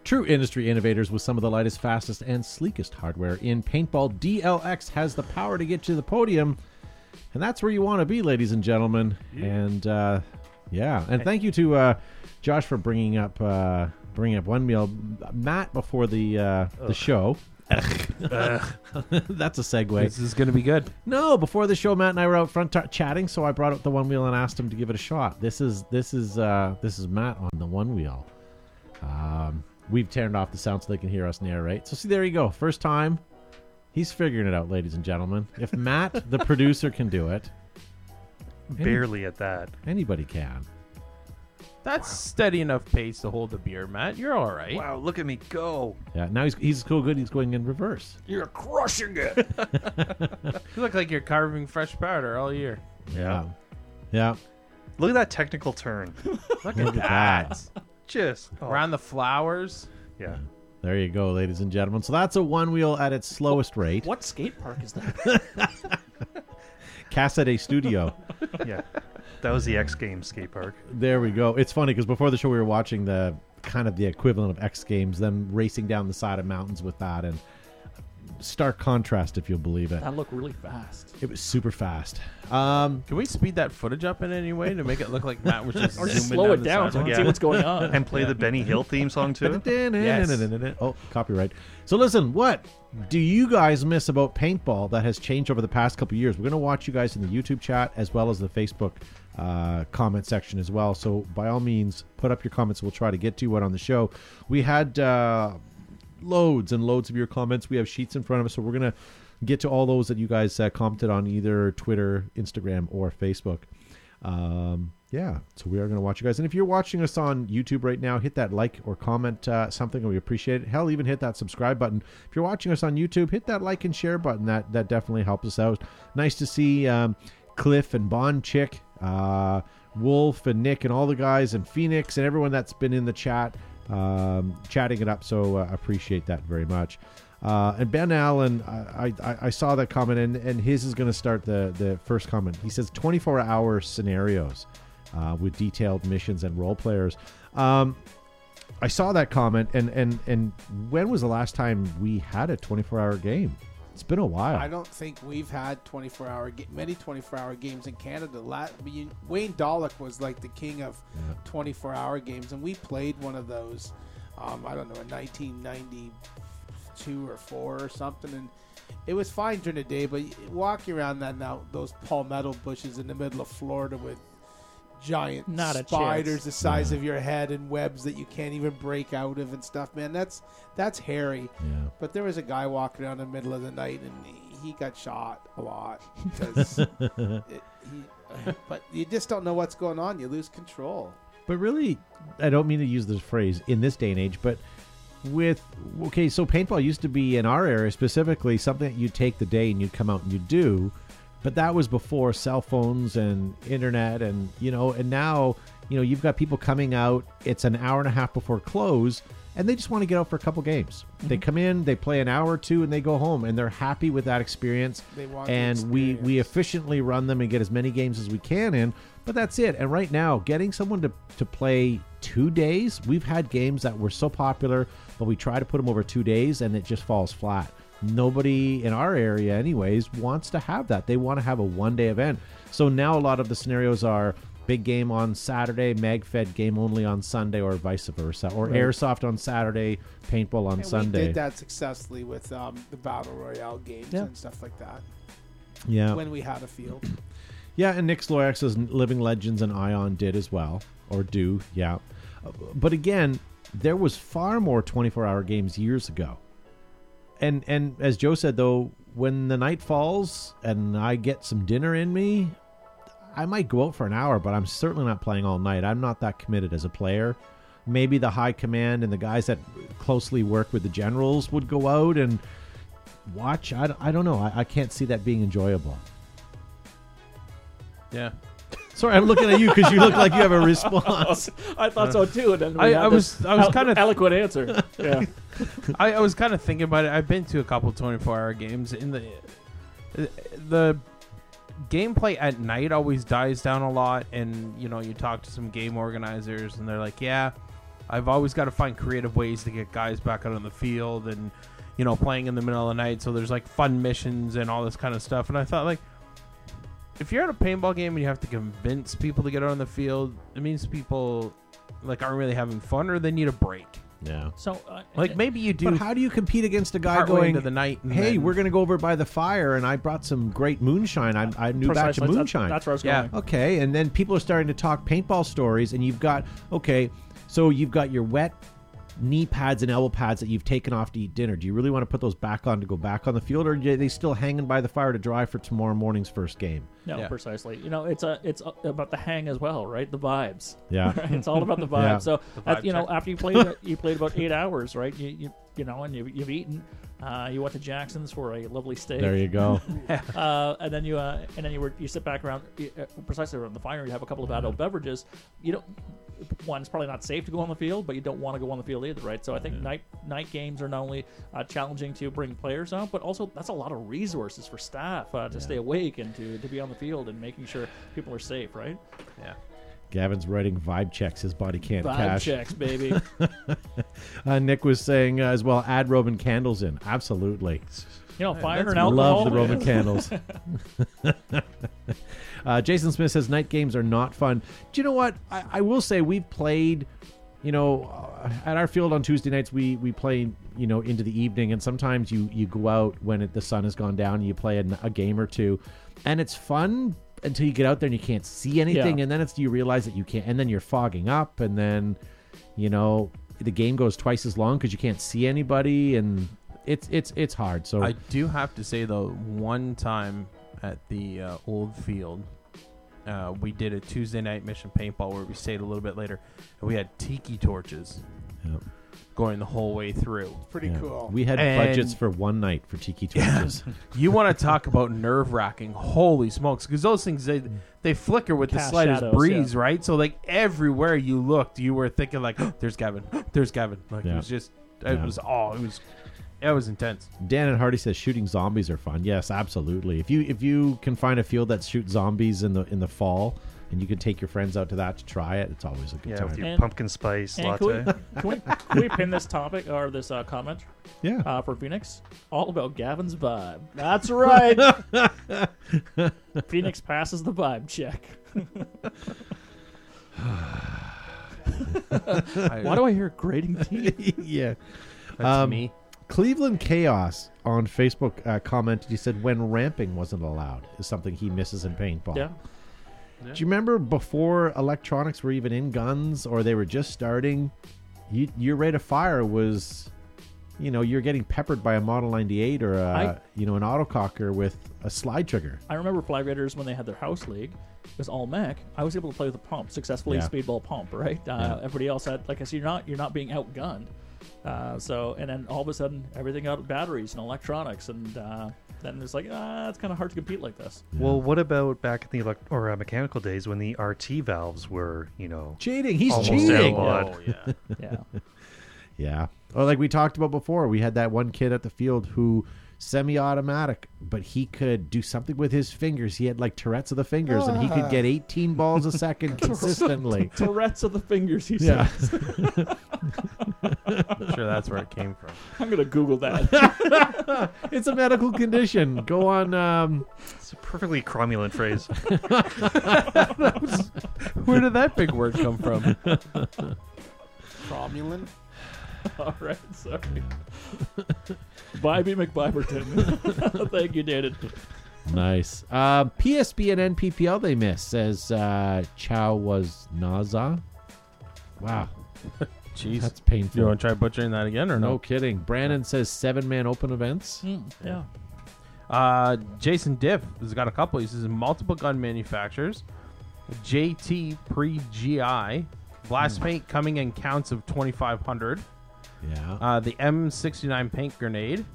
True industry innovators with some of the lightest, fastest, and sleekest hardware in paintball. DLX has the power to get you to the podium, and that's where you want to be, ladies and gentlemen. And uh, yeah, and thank you to uh, Josh for bringing up uh, bringing up one meal. Matt before the uh, the show. [laughs] That's a segue. This is going to be good. No, before the show, Matt and I were out front t- chatting, so I brought up the one wheel and asked him to give it a shot. This is this is uh, this is Matt on the one wheel. Um, we've turned off the sound so they can hear us narrate. So see, there you go. First time, he's figuring it out, ladies and gentlemen. If Matt, the [laughs] producer, can do it, Barely at that. anybody can. That's steady enough pace to hold the beer, Matt. You're all right. Wow, look at me go. Yeah, now he's he's so good. He's going in reverse. You're crushing it. [laughs] You look like you're carving fresh powder all year. Yeah, yeah. Look at that technical turn. Look Look at at that. [laughs] that. Just oh, Around the flowers. yeah. There you go, ladies and gentlemen. So that's a one wheel at its slowest rate. what skate park is that? [laughs] Cassette Studio. Yeah. That was the X Games skate park. There we go. It's funny because before the show we were watching the kind of the equivalent of X Games, them racing down the side of mountains with that, and stark contrast if you'll believe it. that looked really fast. It was super fast. Um, Can we speed that footage up in any way to make it look like Matt was just [laughs] Or just zooming slow down it down so side? we can see what's going on. And play the Benny Hill theme song too. Oh, copyright. So listen, what do you guys miss about paintball that has changed over the past couple of years? We're going to watch you guys in the YouTube chat as well as the Facebook uh, comment section as well. So by all means, put up your comments. We'll try to get to it on the show. We had uh, loads and loads of your comments. We have sheets in front of us, so we're to get to all those that you guys uh, commented on either Twitter, Instagram, or Facebook. Um, yeah, so we are going to watch you guys. And if you're watching us on YouTube right now, hit that like or comment uh, something, and we appreciate it. Hell, even hit that subscribe button. If you're watching us on YouTube, hit that like and share button. That that definitely helps us out. Nice to see um, Cliff and Bond Chick, uh, Wolf and Nick, and all the guys, and Phoenix, and everyone that's been in the chat, um, chatting it up. So uh, appreciate that very much. Uh, and Ben Allen, I, I, I saw that comment, and, and his is going to start the, the first comment. He says 24 hour scenarios uh, with detailed missions and role players. Um, I saw that comment, and, and, and when was the last time we had a 24 hour game? It's been a while. I don't think we've had 24 hour ga- many 24 hour games in Canada. La- I mean, Wayne Dalek was like the king of 24 hour games, and we played one of those. Um, I don't know, in 1992 or four or something, and it was fine during the day, but walking around that now those palmetto bushes in the middle of Florida with giant Not a spiders chance. the size of your head and webs that you can't even break out of and stuff, man. That's that's hairy. Yeah. But there was a guy walking around in the middle of the night, and he, he got shot a lot [laughs] because. it, [laughs] he, [laughs] but you just don't know what's going on. You lose control. But really, I don't mean to use this phrase in this day and age, but with okay, so paintball used to be in our area specifically something that you take the day and you'd come out and you do, but that was before cell phones and internet and you know, and now you know you've got people coming out. It's an hour and a half before close. And they just want to get out for a couple games. They mm-hmm. come in, they play an hour or two, and they go home, and they're happy with that experience. They want the and we we efficiently run them and get as many games as we can in. But that's it. And right now, getting someone to, to play two days, we've had games that were so popular, but we try to put them over two days and it just falls flat. Nobody in our area, anyways, wants to have that. They want to have a one day event. So now a lot of the scenarios are big game on Saturday, MagFed game only on Sunday, or vice versa, or Right. airsoft on Saturday, paintball on And Sunday. we did that successfully with um, the battle royale games Yeah. and stuff like that Yeah. when we had a field. [clears throat] Yeah, and Nick Slorax's Living Legends and Ion did as well, or do, yeah. Uh, But again, there was far more 24-hour games years ago. And and as Joe said though, when the night falls and I get some dinner in me, I might go out for an hour, but I'm certainly not playing all night. I'm not that committed as a player. Maybe the high command and the guys that closely work with the generals would go out and watch. I, I don't know. I, I can't see that being enjoyable. Yeah. Sorry, I'm looking at you because you look like you have a [laughs] oh, response. I thought so too. And then I- I was- I was kinda- eloquent answer. Yeah, I, I was kind of thinking about it. I've been to a couple 24 hour games. In the the gameplay at night always dies down a lot, and you know you talk to some game organizers, and they're like, "Yeah, I've always got to find creative ways to get guys back out on the field, and you know playing in the middle of the night. So there's like fun missions and all this kind of stuff." And I thought like. If you're at a paintball game and you have to convince people to get out on the field, it means people like aren't really having fun or they need a break. Yeah. so uh, Like maybe you do But how do you compete against a guy going, into the night. And hey, then- we're going to go over by the fire, and I brought some great moonshine. I, I knew batch precisely, of that's- moonshine. That's where I was Yeah. going. Okay, and then people are starting to talk paintball stories, and you've got okay, so you've got your wet knee pads and elbow pads that you've taken off to eat dinner. Do you really want to put those back on to go back on the field, or are they still hanging by the fire to dry for tomorrow morning's first game? No, Yeah. precisely. You know, it's a it's a, about the hang as well, right? The vibes. Yeah. Right? [laughs] It's all about the [laughs] vibes. Yeah. So The vibe you know, after you played [laughs] you played about eight hours, right? You you, you know, and you, you've eaten. Uh, you went to Jackson's for a lovely steak. There you go. uh, and then you uh, and then you were you sit back around uh, precisely around the fire. You have a couple of adult beverages. You don't. One, it's probably not safe to go on the field, but you don't want to go on the field either, right? So I think night night games are not only uh, challenging to bring players out, but also that's a lot of resources for staff uh, to stay awake and to, to be on the field and making sure people are safe, right? yeah. Gavin's writing vibe checks his body can't Vibe cash. checks, baby. [laughs] Uh, Nick was saying uh, as well, add Roman candles in. Absolutely. You know, fire that's- and alcohol. Love the Roman candles. [laughs] [laughs] uh, Jason Smith says night games are not fun. Do you know what? I, I will say we've played. You know, uh, at our field on Tuesday nights, we we play. You know, into the evening, and sometimes you you go out when it, the sun has gone down, and you play a, a game or two, and it's fun until you get out there and you can't see anything, Yeah. and then it's you realize that you can't, and then you're fogging up, and then you know the game goes twice as long because you can't see anybody, and it's it's it's hard. So I do have to say though, one time at the uh, old field, uh, we did a Tuesday night mission paintball where we stayed a little bit later, and we had tiki torches Yep. going the whole way through. Pretty Yeah. cool. We had And- budgets for one night for tiki torches. [laughs] [laughs] You want to talk about nerve wracking? Holy smokes! Because those things they they flicker with the slightest shadows, breeze, right? So like everywhere you looked, you were thinking like, [gasps] "There's Gavin, [gasps] there's Gavin." Like Yeah. it was just, it Yeah. was oh, it was, it was intense. Dan and Hardy says shooting zombies are fun. Yes, absolutely. If you if you can find a field that shoots zombies in the in the fall, and you can take your friends out to that to try it, it's always a good Yeah, time. with your And- pumpkin spice And can latte. we, can, we, can we pin this topic or this uh, comment yeah. uh, for Phoenix? All about Gavin's vibe. That's right. [laughs] Phoenix passes the vibe check. [laughs] Why do I hear grating teeth? [laughs] yeah. That's Um, me. Cleveland Chaos on Facebook uh, commented. He said when ramping wasn't allowed is something he misses in paintball. Yeah. Do you remember before electronics were even in guns or they were just starting? You, your rate of fire was, you know, you're getting peppered by a Model 98 or a, I- you know, an autococker with a slide trigger. I remember Flag Raiders when they had their house league. It was all mech. I was able to play with a pump successfully, Yeah. speedball pump, right? Uh, Yeah. Everybody else had, like I said, you're not you're not being outgunned. Uh, so and then all of a sudden everything got batteries and electronics, and uh, then it's like ah, it's kind of hard to compete like this. Well, what about back in the elect- or uh, mechanical days when the RT valves were, you know, Cheating. He's Almost cheating. Oh yeah. [laughs] Yeah, [laughs] Yeah. Or like we talked about before, we had that one kid at the field who semi-automatic, but he could do something with his fingers. He had like Tourette's of the fingers, and he could get 18 balls a second [laughs] consistently. [laughs] Tourette's of the fingers. He Yeah. says. I'm [laughs] sure that's where it came from. I'm gonna Google that. it's a medical condition. Go on. Um, it's a perfectly cromulent phrase. Where did that big word come from? Cromulin. [laughs] all right, sorry. Bybee McBiberton. [laughs] Thank you, David. nice. Uh, PSP and NPPL they miss says uh, Chow was Naza. Wow, Jeez. that's painful. you want to try butchering that again or no no? kidding. Brandon says seven man open events. Mm, yeah. Uh, Jason Diff has got a couple. He says multiple gun manufacturers. JT pre GI. Blast paint coming in counts of 2,500. Yeah. Uh, the M69 paint grenade.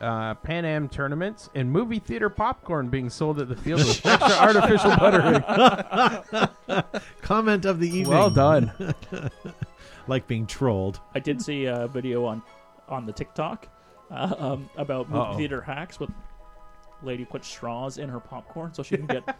Uh, Pan Am tournaments and movie theater popcorn being sold at the field with [laughs] extra artificial buttering. [laughs] Comment of the evening. Well done. [laughs] like being trolled. I did see a video on on the TikTok uh, um, about movie Uh-oh. theater hacks with lady put straws in her popcorn so she can get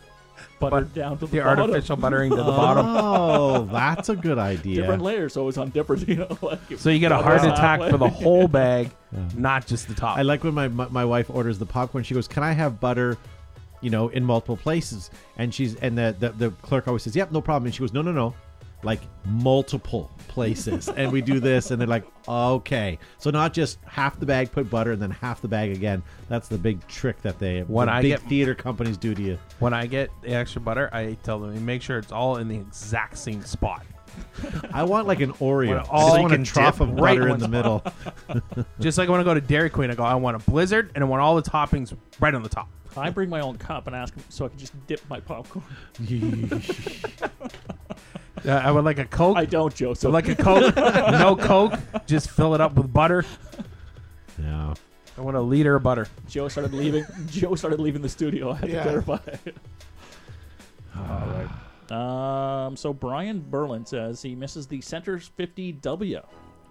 buttered down to the, The bottom. artificial buttering to the [laughs] bottom. Oh, that's a good idea. Different layers, so it's on different, [laughs] you know. Like So you get a heart attack for the whole [laughs] bag, not just the top. I like when my, my my wife orders the popcorn. She goes, "Can I have butter?" You know, in multiple places, and she's and the, the the clerk always says, "Yep, no problem." And she goes, "No, no, no, like multiple places." and we do this, and they're like, "Okay." So not just half the bag put butter, and then half the bag again. That's the big trick that they When the I big get- theater companies do to you. When I get the extra butter, I tell them make sure it's all in the exact same spot. [laughs] I want like an Oreo. I all just want a trough of right butter in the middle. [laughs] Just like when I go to Dairy Queen, I go, I want a blizzard and I want all the toppings right on the top. I bring my own cup and ask him so I can just dip my popcorn. [laughs] Uh, I would like a Coke. I don't, Joe. So So like a Coke, no Coke, just fill it up with butter. yeah. I want a liter of butter. Joe started leaving. [laughs] Joe started leaving the studio. I had Yeah. to clarify. All right. Um. So Brian Berlin says he misses the Centers 50W.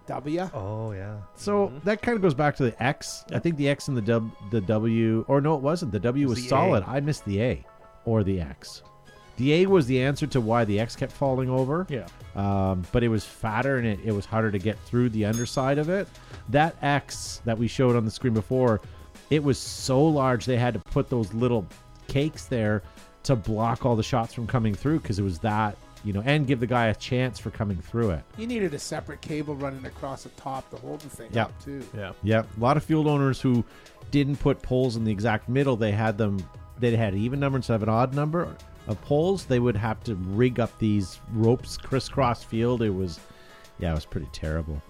W. Oh yeah. So Mm-hmm. that kind of goes back to the X. I think the X and the W, the W, or no, it wasn't. The W was the solid. I missed the A or the X. The A was the answer to why the X kept falling over. Yeah. Um, but it was fatter and it, it was harder to get through the underside of it. That X that we showed on the screen before, it was so large they had to put those little cakes there to block all the shots from coming through because it was that, you know, and give the guy a chance for coming through it. You needed a separate cable running across the top to hold the thing Yeah. up too. Yeah. Yep. A lot of field owners who didn't put poles in the exact middle, they had them, they had an even number instead of an odd number of poles. They would have to rig up these ropes crisscross field. It was, yeah, it was pretty terrible.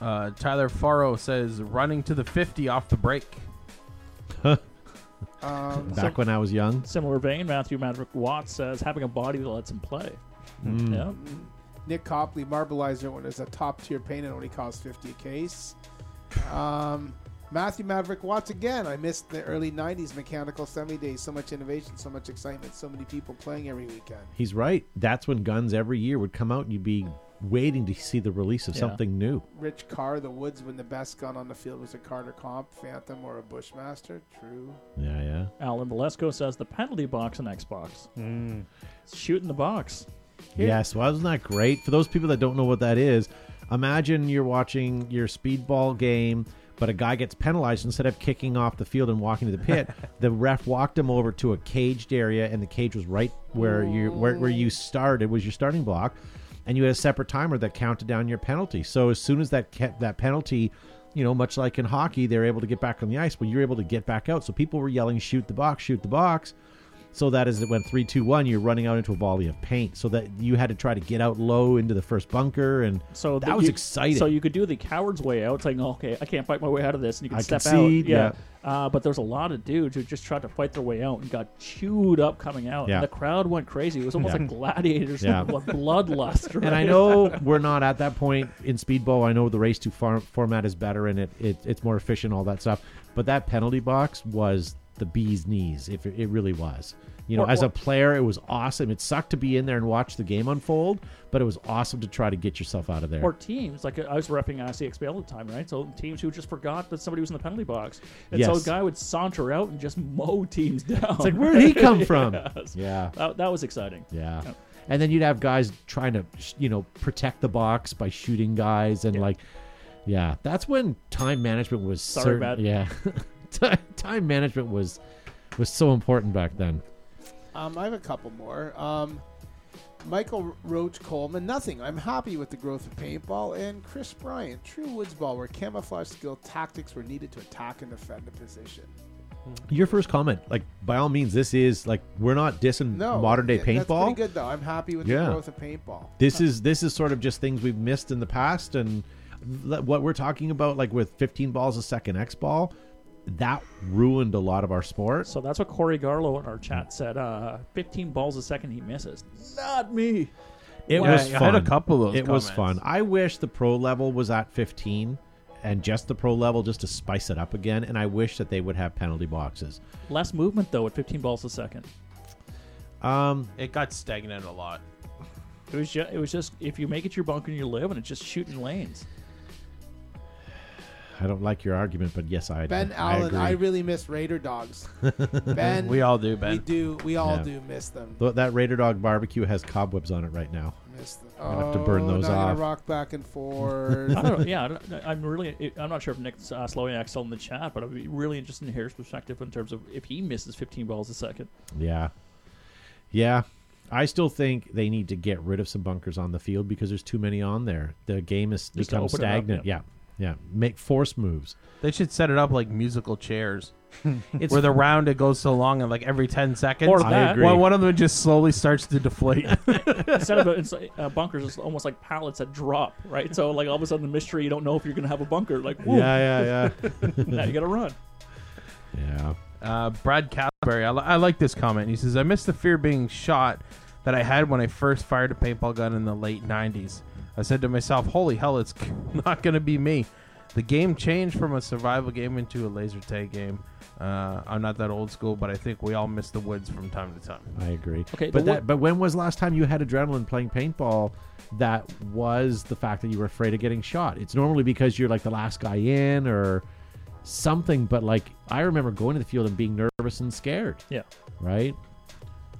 Uh, Tyler Faro says running to the 50 off the break. [laughs] Um, Back when I was young. Similar vein, Matthew Maverick Watts says having a body that lets him play. Yeah. Nick Copley, Marballizer, when it's a top tier paint, it only costs 50 a case. Um, Matthew Maverick Watts again. I missed the early 90s mechanical semi days. So much innovation, so much excitement, so many people playing every weekend. He's right. That's when guns every year would come out and you'd be waiting to see the release of Yeah. something new. Rich Carr, the Woods, when the best gun on the field was a Carter Comp, Phantom, or a Bushmaster. True. Yeah, yeah. Alan Valesco says the penalty box in X ball. Mm. It's shooting the box. Yes, wasn't that great? For those people that don't know what that is, imagine you're watching your speedball game, but a guy gets penalized instead of kicking off the field and walking to the pit. [laughs] the ref walked him over to a caged area, and the cage was right where you where, where you started was your starting block. And you had a separate timer that counted down your penalty. So as soon as that kept that penalty, you know, much like in hockey, they're able to get back on the ice, but you're able to get back out. So people were yelling, "Shoot the box! Shoot the box!" So that as it went three, two, one, you're running out into a volley of paint. So that you had to try to get out low into the first bunker, and So that the- was you- exciting. So you could do the coward's way out, saying, "Okay, I can't fight my way out of this," and you could I step concede, out. Yeah. Uh, but there's a lot of dudes who just tried to fight their way out and got chewed up coming out. Yeah. And the crowd went crazy. It was almost Yeah. like gladiators, Yeah. [laughs] bloodlust. Right? [laughs] And I know we're not at that point in speedball. I know the race to far- format is better and it, it it's more efficient, all that stuff. But that penalty box was the bee's knees. If it, it really was, you know, Or- as a player, it was awesome. It sucked to be in there and watch the game unfold, but it was awesome to try to get yourself out of there. Or teams, like I was repping ICXP all the time, right? So teams who just forgot that somebody was in the penalty box, and so a guy would saunter out and just mow teams [laughs] down. it's like, where did he come [laughs] from? Yes. Yeah. That, that was exciting. Yeah. Yep. And then you'd have guys trying to, you know, protect the box by shooting guys and Yeah. like, yeah, that's when time management was Sorry, certain. Yeah, [laughs] [laughs] time management was was so important back then. Um, I have a couple more. Um, Michael Roach Coleman, nothing. I'm happy with the growth of paintball. And Chris Bryant, true woods ball, where camouflage skill tactics were needed to attack and defend a position. Your first comment, like by all means, this is like we're not dissing No, modern day yeah, That's paintball. pretty good though. I'm happy with Yeah. the growth of paintball. This is this is sort of just things we've missed in the past, and what we're talking about, like with 15 balls a second X ball, that ruined a lot of our sport. So that's what Corey Garlow in our chat said. Uh, 15 balls a second he misses. Not me. It Yeah, was I fun. had a couple of those It was fun. I wish the pro level was at 15 and just the pro level just to spice it up again. And I wish that they would have penalty boxes. Less movement though at 15 balls a second. Um, It got stagnant a lot. It was just, it was just if you make it your bunker and you live and it's just shooting lanes. I don't like your argument, but yes, I do. Ben I Allen, agree. I really miss Raider dogs. [laughs] ben, We all do, Ben, we do, we all Yeah. do miss them. Th- that Raider Dog barbecue has cobwebs on it right now. Miss them. gonna have to burn Oh, those now gonna off. rock back and [laughs] forth. I don't. Yeah, I don't- I'm really. I'm not sure if Nick uh, Slowiak's still in the chat, but I'd be really interested in his perspective in terms of if he misses 15 balls a second. Yeah. Yeah. I still think they need to get rid of some bunkers on the field because there's too many on there. The game has Just become open it up, stagnant. yeah. Yeah. Make force moves. They should set it up like musical chairs, [laughs] It's where the round it goes so long and like every ten seconds, Or I that, agree. one, one of them just slowly starts to deflate. [laughs] instead of it's like, uh, bunkers, it's almost like pallets that drop, right? So like all of a sudden, the mystery you don't know if you're going to have a bunker. Like, whoa, Yeah, yeah, yeah. [laughs] now you got to run. yeah. Uh, Brad Castleberry, I, li- I like this comment. He says, "I miss the fear of being shot that I had when I first fired a paintball gun in the late '90s. I said to myself, "Holy hell, it's [laughs] not going to be me." The game changed from a survival game into a laser tag game. Uh, I'm not that old school, but I think we all miss the woods from time to time. I agree. Okay, but but that, but when was last time you had adrenaline playing paintball? That was the fact that you were afraid of getting shot. It's normally because you're like the last guy in or something. But like I remember going to the field and being nervous and scared. Yeah. Right.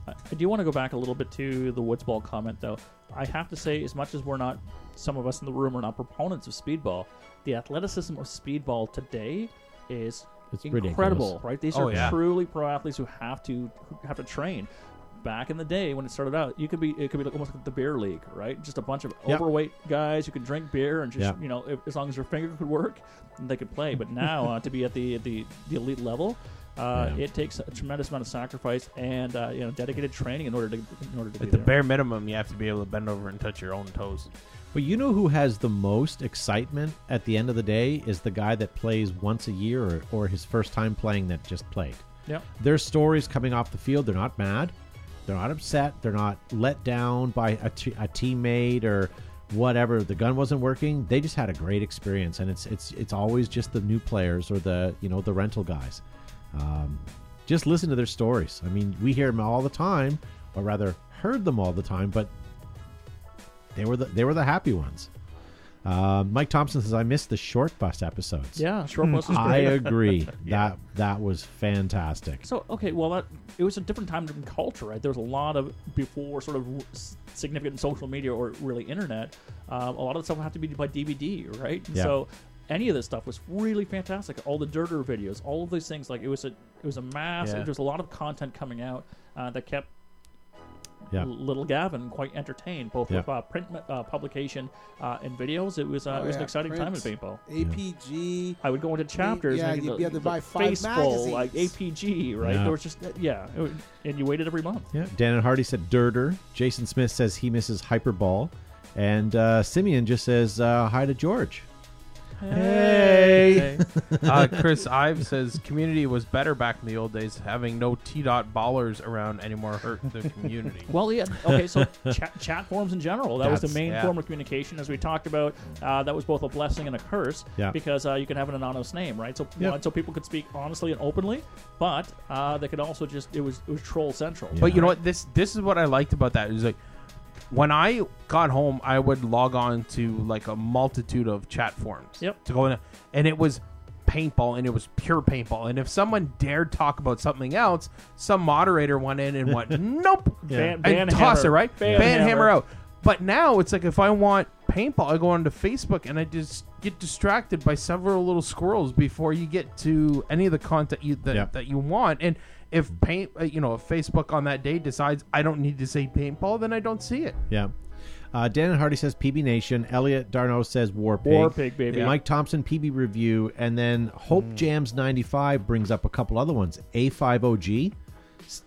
I I do want to go back a little bit to the Woods Ball comment, though. I have to say, as much as we're not, some of us in the room are not proponents of speedball, the athleticism of speedball today is It's incredible, ridiculous. right? These Oh, are yeah. truly pro athletes who have to who have to train. Back in the day when it started out, you could be it could be like almost like the beer league, right? Just a bunch of Yep. overweight guys who could drink beer and just Yep. you know if, as long as their finger could work, they could play. But now uh, to be at the the, the elite level, uh, Yeah. it takes a tremendous amount of sacrifice and uh, you know dedicated training in order to in order to be At the there. bare minimum, you have to be able to bend over and touch your own toes. But you know who has the most excitement at the end of the day is the guy that plays once a year or, or his first time playing that just played. Yep. Their stories coming off the field, they're not mad, they're not upset, they're not let down by a, t- a teammate or whatever. The gun wasn't working. They just had a great experience, and it's it's it's always just the new players or the you know the rental guys. Um, just listen to their stories. I mean, we hear them all the time, or rather, heard them all the time, but they were the they were the happy ones. Um, Mike Thompson says, "I missed the short bus episodes." Yeah, short bus was I great. [laughs] agree. That that was fantastic. So okay, well that it was a different time, different culture, right? There was a lot of before sort of significant social media or really internet. Um, a lot of the stuff would have to be by DVD, right? Yeah. So any of this stuff was really fantastic. All the Dirter videos, all of these things, like it was a it was a mass. Yeah. There was a lot of content coming out uh, that kept Yeah. little Gavin quite entertained, both Yeah. with uh, print uh, publication uh, and videos. It was uh, Oh, it was an yeah, exciting time at print. paintball. APG. I would go into chapters. yeah, and you'd the, be able to buy five Faceball, like. APG, right? Yeah. There was just yeah, was- and you waited every month. Yeah, Dan and Hardy said Dirter. Jason Smith says he misses Hyperball. And uh, Simeon just says uh, hi to George. Hey. uh, Chris Ives says community was better back in the old days. Having no T dot ballers around anymore hurt the community. [laughs] Well, yeah. Okay, so chat, chat forums in general. That was the main yeah. form of communication, as we talked about. Uh, that was both a blessing and a curse Yeah. because uh, you can have an anonymous name, right? So, Yep. one, so people could speak honestly and openly, but uh, they could also just it was it was troll central. But you know what? This this is what I liked about that. It was like when I got home, I would log on to like a multitude of chat forums. Yep. To go in, and it was paintball, and it was pure paintball. And if someone dared talk about something else, some moderator went in and went, [laughs] "Nope," Ban, and ban toss hammer. it right, Ban, ban, hammer. hammer out. But now it's like if I want paintball, I go onto Facebook and I just get distracted by several little squirrels before you get to any of the content you that, Yeah. that you want. And if paint, uh, you know, if Facebook on that day decides I don't need to say paintball, then I don't see it. Yeah. Uh, Dan and Hardy says PB Nation. Elliot Darno says War Pig. War Pig, baby. Yeah. Mike Thompson PB Review. And then Hope Jams 95 brings up a couple other ones A5OG,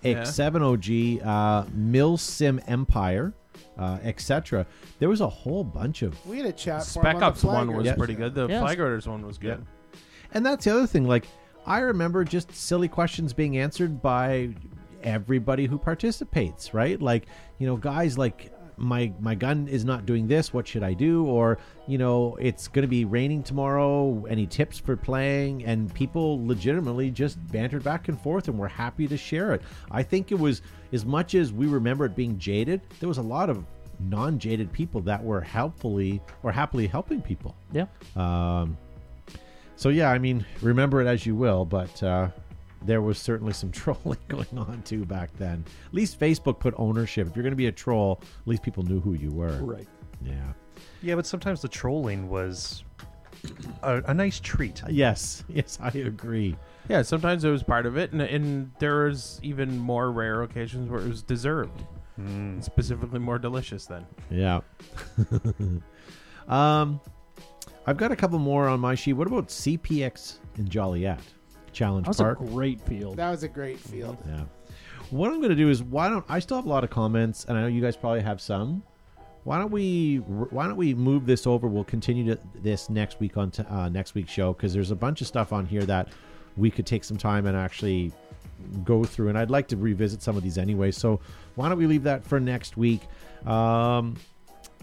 Yeah. X7OG, uh, MilSim Empire, uh, etc. There was a whole bunch of We had a chat. forum Spec on Ops one was Yeah. pretty good. The Yes. Flag Raiders one was good. And that's the other thing. Like, I remember just silly questions being answered by everybody who participates, right? Like, you know, guys like my my gun is not doing this. What should I do? Or you know, it's going to be raining tomorrow. Any tips for playing? And people legitimately just bantered back and forth, and were happy to share it. I think it was as much as we remember it being jaded. There was a lot of non-jaded people that were helpfully or happily helping people. Yeah. Um, so yeah, I mean, remember it as you will, but uh, there was certainly some [laughs] trolling going on too back then. At least Facebook put ownership. If you're going to be a troll, at least people knew who you were. Right. Yeah. Yeah, but sometimes the trolling was a, a nice treat. Yes. Yes, I agree. Yeah, sometimes it was part of it, and, and there was even more rare occasions where it was deserved, Mm. specifically more delicious. Then Yeah. [laughs] um, I've got a couple more on my sheet. What about CPX in Joliet Challenge That was Park? a great field. That was a great field. Yeah. What I'm going to do is why don't I still have a lot of comments, and I know you guys probably have some. Why don't we Why don't we move this over? We'll continue to this next week on t- uh, next week's show because there's a bunch of stuff on here that we could take some time and actually go through, and I'd like to revisit some of these anyway. So why don't we leave that for next week? Um,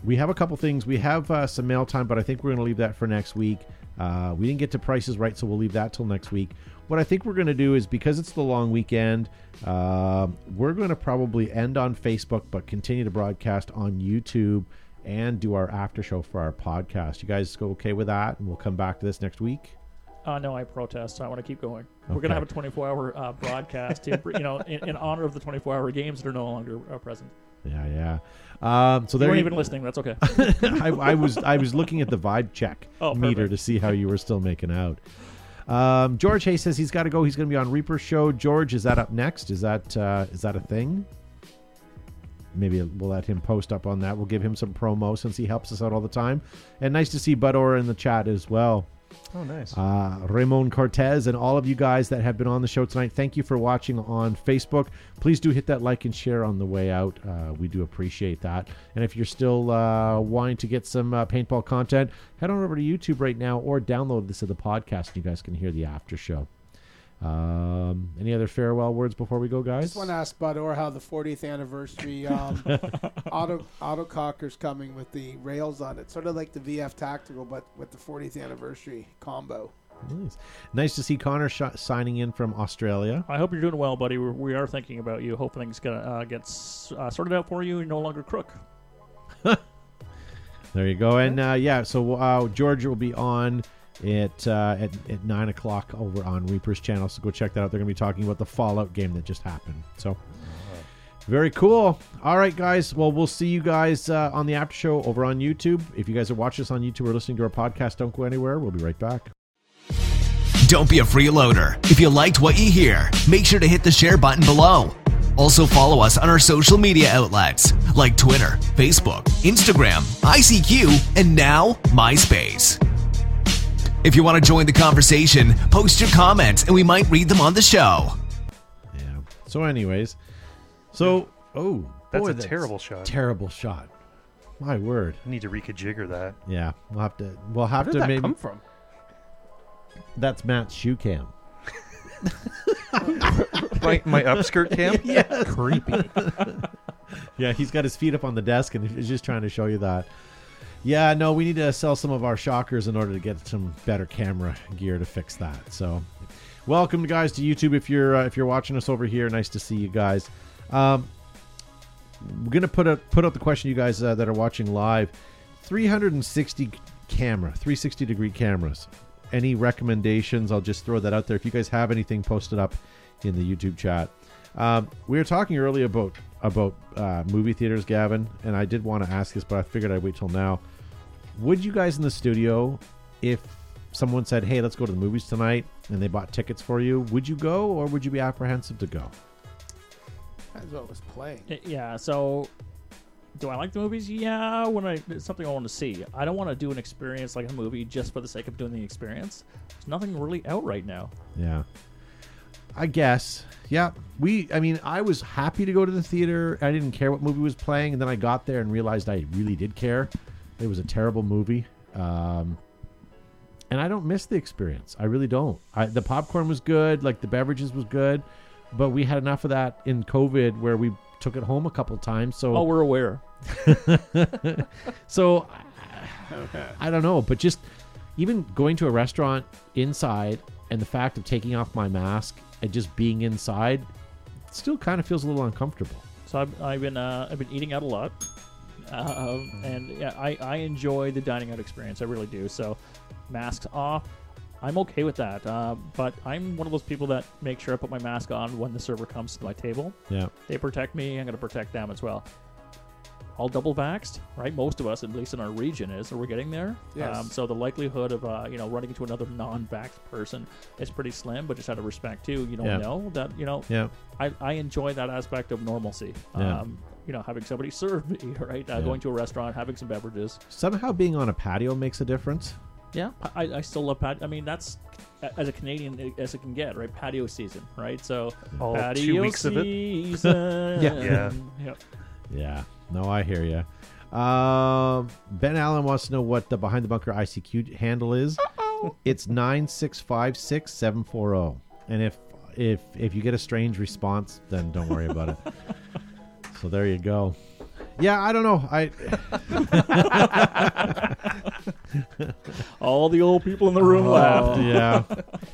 we have a couple things. We have uh, some mail time, but I think we're going to leave that for next week. Uh, we didn't get to prices right, so we'll leave that till next week. What I think we're going to do is because it's the long weekend, uh, we're going to probably end on Facebook, but continue to broadcast on YouTube and do our after show for our podcast. You guys go okay with that? And we'll come back to this next week. Uh, no, I protest. I want to keep going. We're gonna have a 24-hour uh, broadcast, to, you know, in, in honor of the 24-hour games that are no longer uh, present. Yeah, yeah. Um, so they weren't even listening. That's okay. [laughs] I, I was I was looking at the vibe check Oh, meter to see how you were still making out. Um, George Hay says he's got to go. He's going to be on Reaper show. George, is that up next? Is that uh, is that a thing? Maybe we'll let him post up on that. We'll give him some promo since he helps us out all the time. And nice to see Bud Orr in the chat as well. Oh, nice. Uh, Ramon Cortez and all of you guys that have been on the show tonight, thank you for watching on Facebook. Please do hit that like and share on the way out. Uh, we do appreciate that. And if you're still uh, wanting to get some uh, paintball content, head on over to YouTube right now or download this as a podcast and you guys can hear the after show. Um, any other farewell words before we go, guys? just want to ask Bud Orr how the 40th anniversary um, [laughs] auto autococker's coming with the rails on it, sort of like the VF Tactical, but with the 40th anniversary combo. Nice. nice to see Connor sh- signing in from Australia. I hope you're doing well, buddy. We're, we are thinking about you. Hope things gonna uh, get s- uh, sorted out for you. You're no longer crook. [laughs] There you go. And uh, yeah, so uh, Georgia will be on at, uh, at at nine o'clock over on Reaper's channel. So go check that out. They're going to be talking about the Fallout game that just happened. So very cool. All right, guys. Well, we'll see you guys uh, on the after show over on YouTube. If you guys are watching us on YouTube or listening to our podcast, don't go anywhere. We'll be right back. Don't be a freeloader. If you liked what you hear, make sure to hit the share button below. Also follow us on our social media outlets like Twitter, Facebook, Instagram, ICQ, and now MySpace. If you want to join the conversation, post your comments and we might read them on the show. Yeah. So, anyways, so oh, That's boy, a terrible shot. Terrible shot. My word. I need to rejigger that. Yeah, we'll have to. We'll have Where to did that maybe. come from? That's Matt's shoe cam. [laughs] My, my upskirt cam? [laughs] yes. Creepy. [laughs] Yeah, he's got his feet up on the desk and he's just trying to show you that. Yeah, no, we need to sell some of our shockers in order to get some better camera gear to fix that. So, welcome guys to YouTube. If you're uh, if you're watching us over here, nice to see you guys. Um, we're gonna put out put out the question, you guys uh, that are watching live. 360 camera, 360 degree cameras. Any recommendations? I'll just throw that out there. If you guys have anything, post it up in the YouTube chat. Um, we were talking earlier about about uh, movie theaters, Gavin, and I did want to ask this, but I figured I'd wait till now. Would you guys in the studio, if someone said, "Hey, let's go to the movies tonight," and they bought tickets for you, would you go, or would you be apprehensive to go? That's what was playing. Y- Yeah. So, do I like the movies? Yeah. When I it's something I want to see, I don't want to do an experience like a movie just for the sake of doing the experience. There's nothing really out right now. Yeah. I guess. Yeah. We I mean, I was happy to go to the theater. I didn't care what movie was playing, and then I got there and realized I really did care. It was a terrible movie. Um and I don't miss the experience. I really don't. I, the popcorn was good, like the beverages was good, but we had enough of that in COVID where we took it home a couple times. So Oh, we're aware. [laughs] so [laughs] I don't know, but just even going to a restaurant inside and the fact of taking off my mask and just being inside still kind of feels a little uncomfortable. So I've, I've been uh, I've been eating out a lot, uh, and yeah, I, I enjoy the dining out experience. I really do. So masks off, I'm okay with that. Uh, but I'm one of those people that make sure I put my mask on when the server comes to my table. Yeah. They protect me. I'm going to protect them as well. All double vaxxed, right? Most of us, at least in our region, is. So we're getting there. Yes. Um, so the likelihood of uh, you know running into another non-vaxxed person is pretty slim. But just out of respect too, you don't Yeah. know that you know Yeah. I, I enjoy that aspect of normalcy. Yeah. Um, you know, having somebody [laughs] serve me, right? Uh, Yeah. Going to a restaurant, having some beverages. Somehow being on a patio makes a difference. Yeah, I, I still love patio. I mean, that's as a Canadian as it can get, right? Patio season, right? So All patio two weeks of it. season. Yeah. [laughs] Yeah. Yep. Yeah. No, I hear you. Um, ben Allen wants to know what the Behind the Bunker ICQ handle is. It's nine six five six seven four zero. And if if if you get a strange response, then don't worry about it. [laughs] so there you go. Yeah, I don't know. I [laughs] All the old people in the room oh, laughed. Oh, yeah.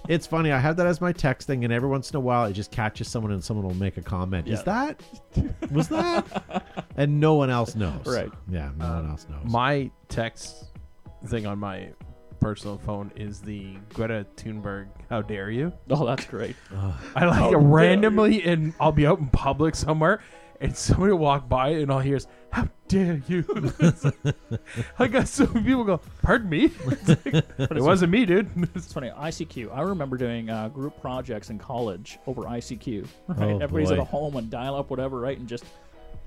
It's funny. I have that as my text thing, and every once in a while, it just catches someone, and someone will make a comment. Is that? Was that? And no one else knows. Right. Yeah. No one um, else knows. My text thing on my personal phone is the Greta Thunberg. How dare you? Oh, that's great. I like How it randomly, and I'll be out in public somewhere, and somebody will walk by, and all I hear is "How dare you!" [laughs] I got so many people go, "Pardon me." [laughs] It's like, it wasn't me, dude. [laughs] It's funny. ICQ. I remember doing uh, group projects in college over ICQ. Right? Oh, Everybody's boy. at home and dial up, whatever, right? And just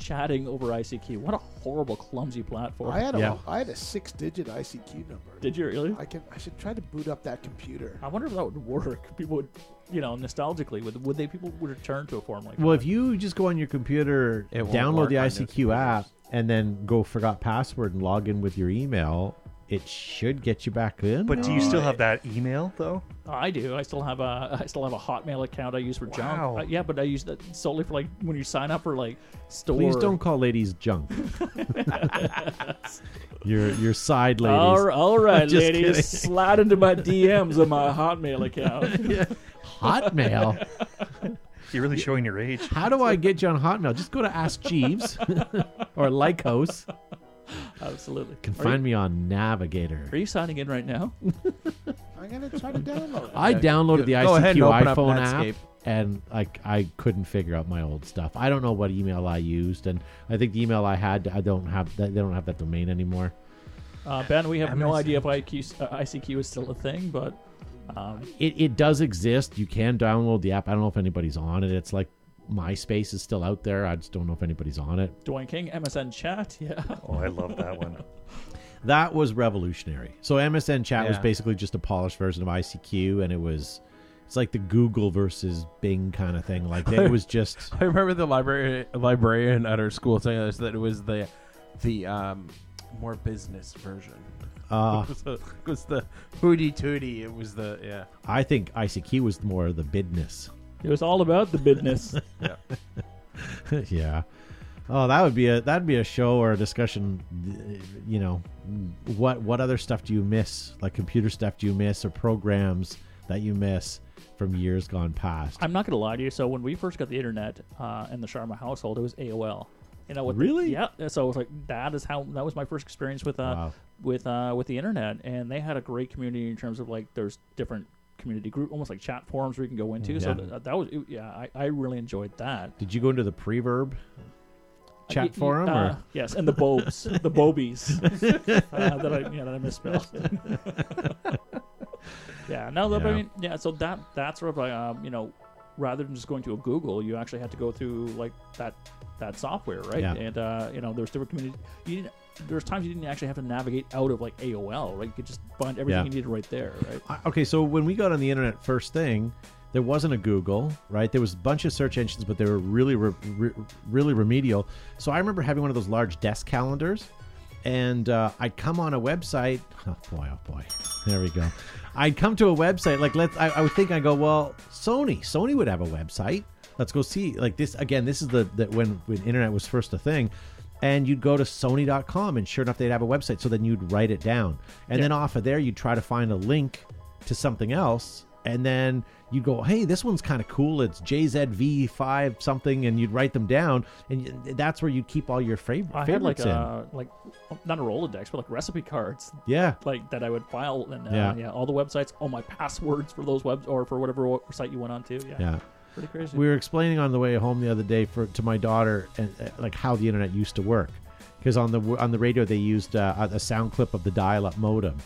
chatting over ICQ. What a horrible, clumsy platform. I had a Yeah. I had a six digit ICQ number. Did you really? I can I should try to boot up that computer. I wonder if that would work. People would, you know, nostalgically, would would they people would return to a form like Well, that? if you just go on your computer, It won't download the ICQ app, and then go forgot password and log in with your email, it should get you back in. But do you still have that email though? I do. I still have a I still have a Hotmail account I use for junk. Uh, yeah, but I use that solely for like when you sign up for like store. Please don't call ladies junk. [laughs] your your side ladies. All [laughs] right, all right Just ladies, kidding. slide into my DMs on my Hotmail account. [laughs] Hotmail. You're really showing your age. How do I get you on Hotmail? Just go to Ask Jeeves or Lycos. Absolutely. Can Are find you, me on Navigator. Are you signing in right now? [laughs] I'm gonna try to download it. I downloaded the Go ahead ICQ open up iPhone app, Netscape. and like I couldn't figure out my old stuff. I don't know what email I used, and I think the email I had, I don't have that. They don't have that domain anymore. Uh, ben, we have no idea if IQ, uh, ICQ is still a thing, but um, It, it does exist. You can download the app. I don't know if anybody's on it. It's like MySpace is still out there. I just don't know if anybody's on it. Dwayne King, MSN chat. [laughs] Yeah. Oh, I love that one. [laughs] That was revolutionary. So MSN chat was basically just a polished version of ICQ, and it was it's like the Google versus Bing kind of thing. Like it was [laughs] just I remember the library librarian at our school saying us that it was the the um, more business version. uh, it, was the, it was the hooty tooty. It was the yeah. I think ICQ was more the bidness. It was all about the business. [laughs] Yeah. [laughs] yeah. Oh, that would be a that'd be a show or a discussion. You know, what what other stuff do you miss? Like computer stuff do you miss, or programs that you miss from years gone past? I'm not going to lie to you. So when we first got the internet uh, in the Sharma household, it was AOL. You know what? the- Really? yeah. So it was like that is how that was my first experience with uh, Wow. with uh, with the internet, and they had a great community in terms of like there's different community group, almost like chat forums where you can go into. So that, that was yeah, I, I really enjoyed that. Did you go into the preverb chat Y- y- forum? uh, or? yes, and the Bobes, the [laughs] Bobies uh, that I yeah that I misspelled. [laughs] yeah, no, but I Yeah. mean, yeah. So that that's sort of like um, you know, rather than just going to a Google, you actually had to go through like that that software, right? Yeah. And uh, you know, there's different community. You didn't. There's times you didn't actually have to navigate out of like AOL, right? You could just find everything Yeah. you needed right there, right? I- okay, so when we got on the internet first thing, there wasn't a Google, right? There was a bunch of search engines, but they were really, re- re- really remedial. So I remember having one of those large desk calendars, and uh, I'd come on a website. [laughs] Oh boy, oh boy, there we go. I'd come to a website like let's. I, I would think I go well, Sony. Sony would have a website. Let's go see. Like this again. This is the, that when when internet was first a thing. And you'd go to Sony.com, and sure enough, they'd have a website. So then you'd write it down, and then off of there, you'd try to find a link to something else and then you'd go hey this one's kind of cool it's jzv5 something and you'd write them down and that's where you'd keep all your fav- I had like favorites in uh like not a Rolodex, but like recipe cards yeah like that I would file and uh, Yeah. yeah. all the websites, all my passwords for those webs or for whatever site you went on to. Yeah, yeah pretty crazy. we were explaining on the way home the other day for to my daughter and uh, like how the internet used to work because on the on the radio they used uh, a a sound clip of the dial-up modem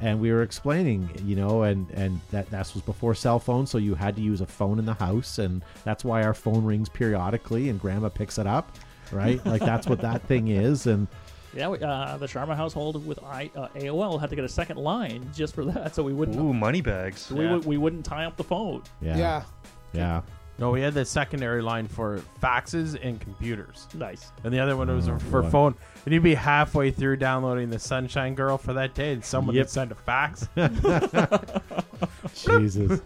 and we were explaining you know and and that that was before cell phones so you had to use a phone in the house and that's why our phone rings periodically and grandma picks it up right like that's what that thing is and [laughs] yeah, we, uh, the Sharma household with I, uh, AOL had to get a second line just for that, so we wouldn't Ooh, money bags. so we, Yeah. would, we wouldn't tie up the phone. yeah Yeah. Yeah No, we had the secondary line for faxes and computers, Nice. and the other one was Oh, for boy. phone. And you'd be halfway through downloading the Sunshine Girl for that day, and someone Yep. would send a fax. [laughs] Jesus.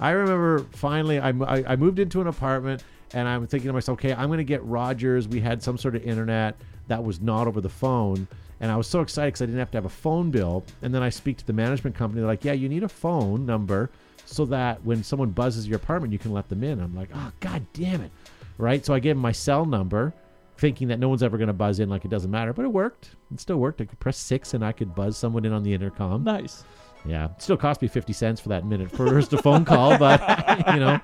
I remember finally, I, mo- I, I moved into an apartment and I'm thinking to myself, okay, I'm going to get Rogers. We had some sort of internet that was not over the phone. And I was so excited because I didn't have to have a phone bill. And then I speak to the management company. They're like, yeah, you need a phone number so that when someone buzzes your apartment, you can let them in. I'm like, oh, god damn it. Right? So I gave him my cell number, thinking that no one's ever going to buzz in like it doesn't matter. But it worked. It still worked. I could press six and I could buzz someone in on the intercom. Nice. Yeah, it still cost me fifty cents for that minute first a phone call, but [laughs] you know,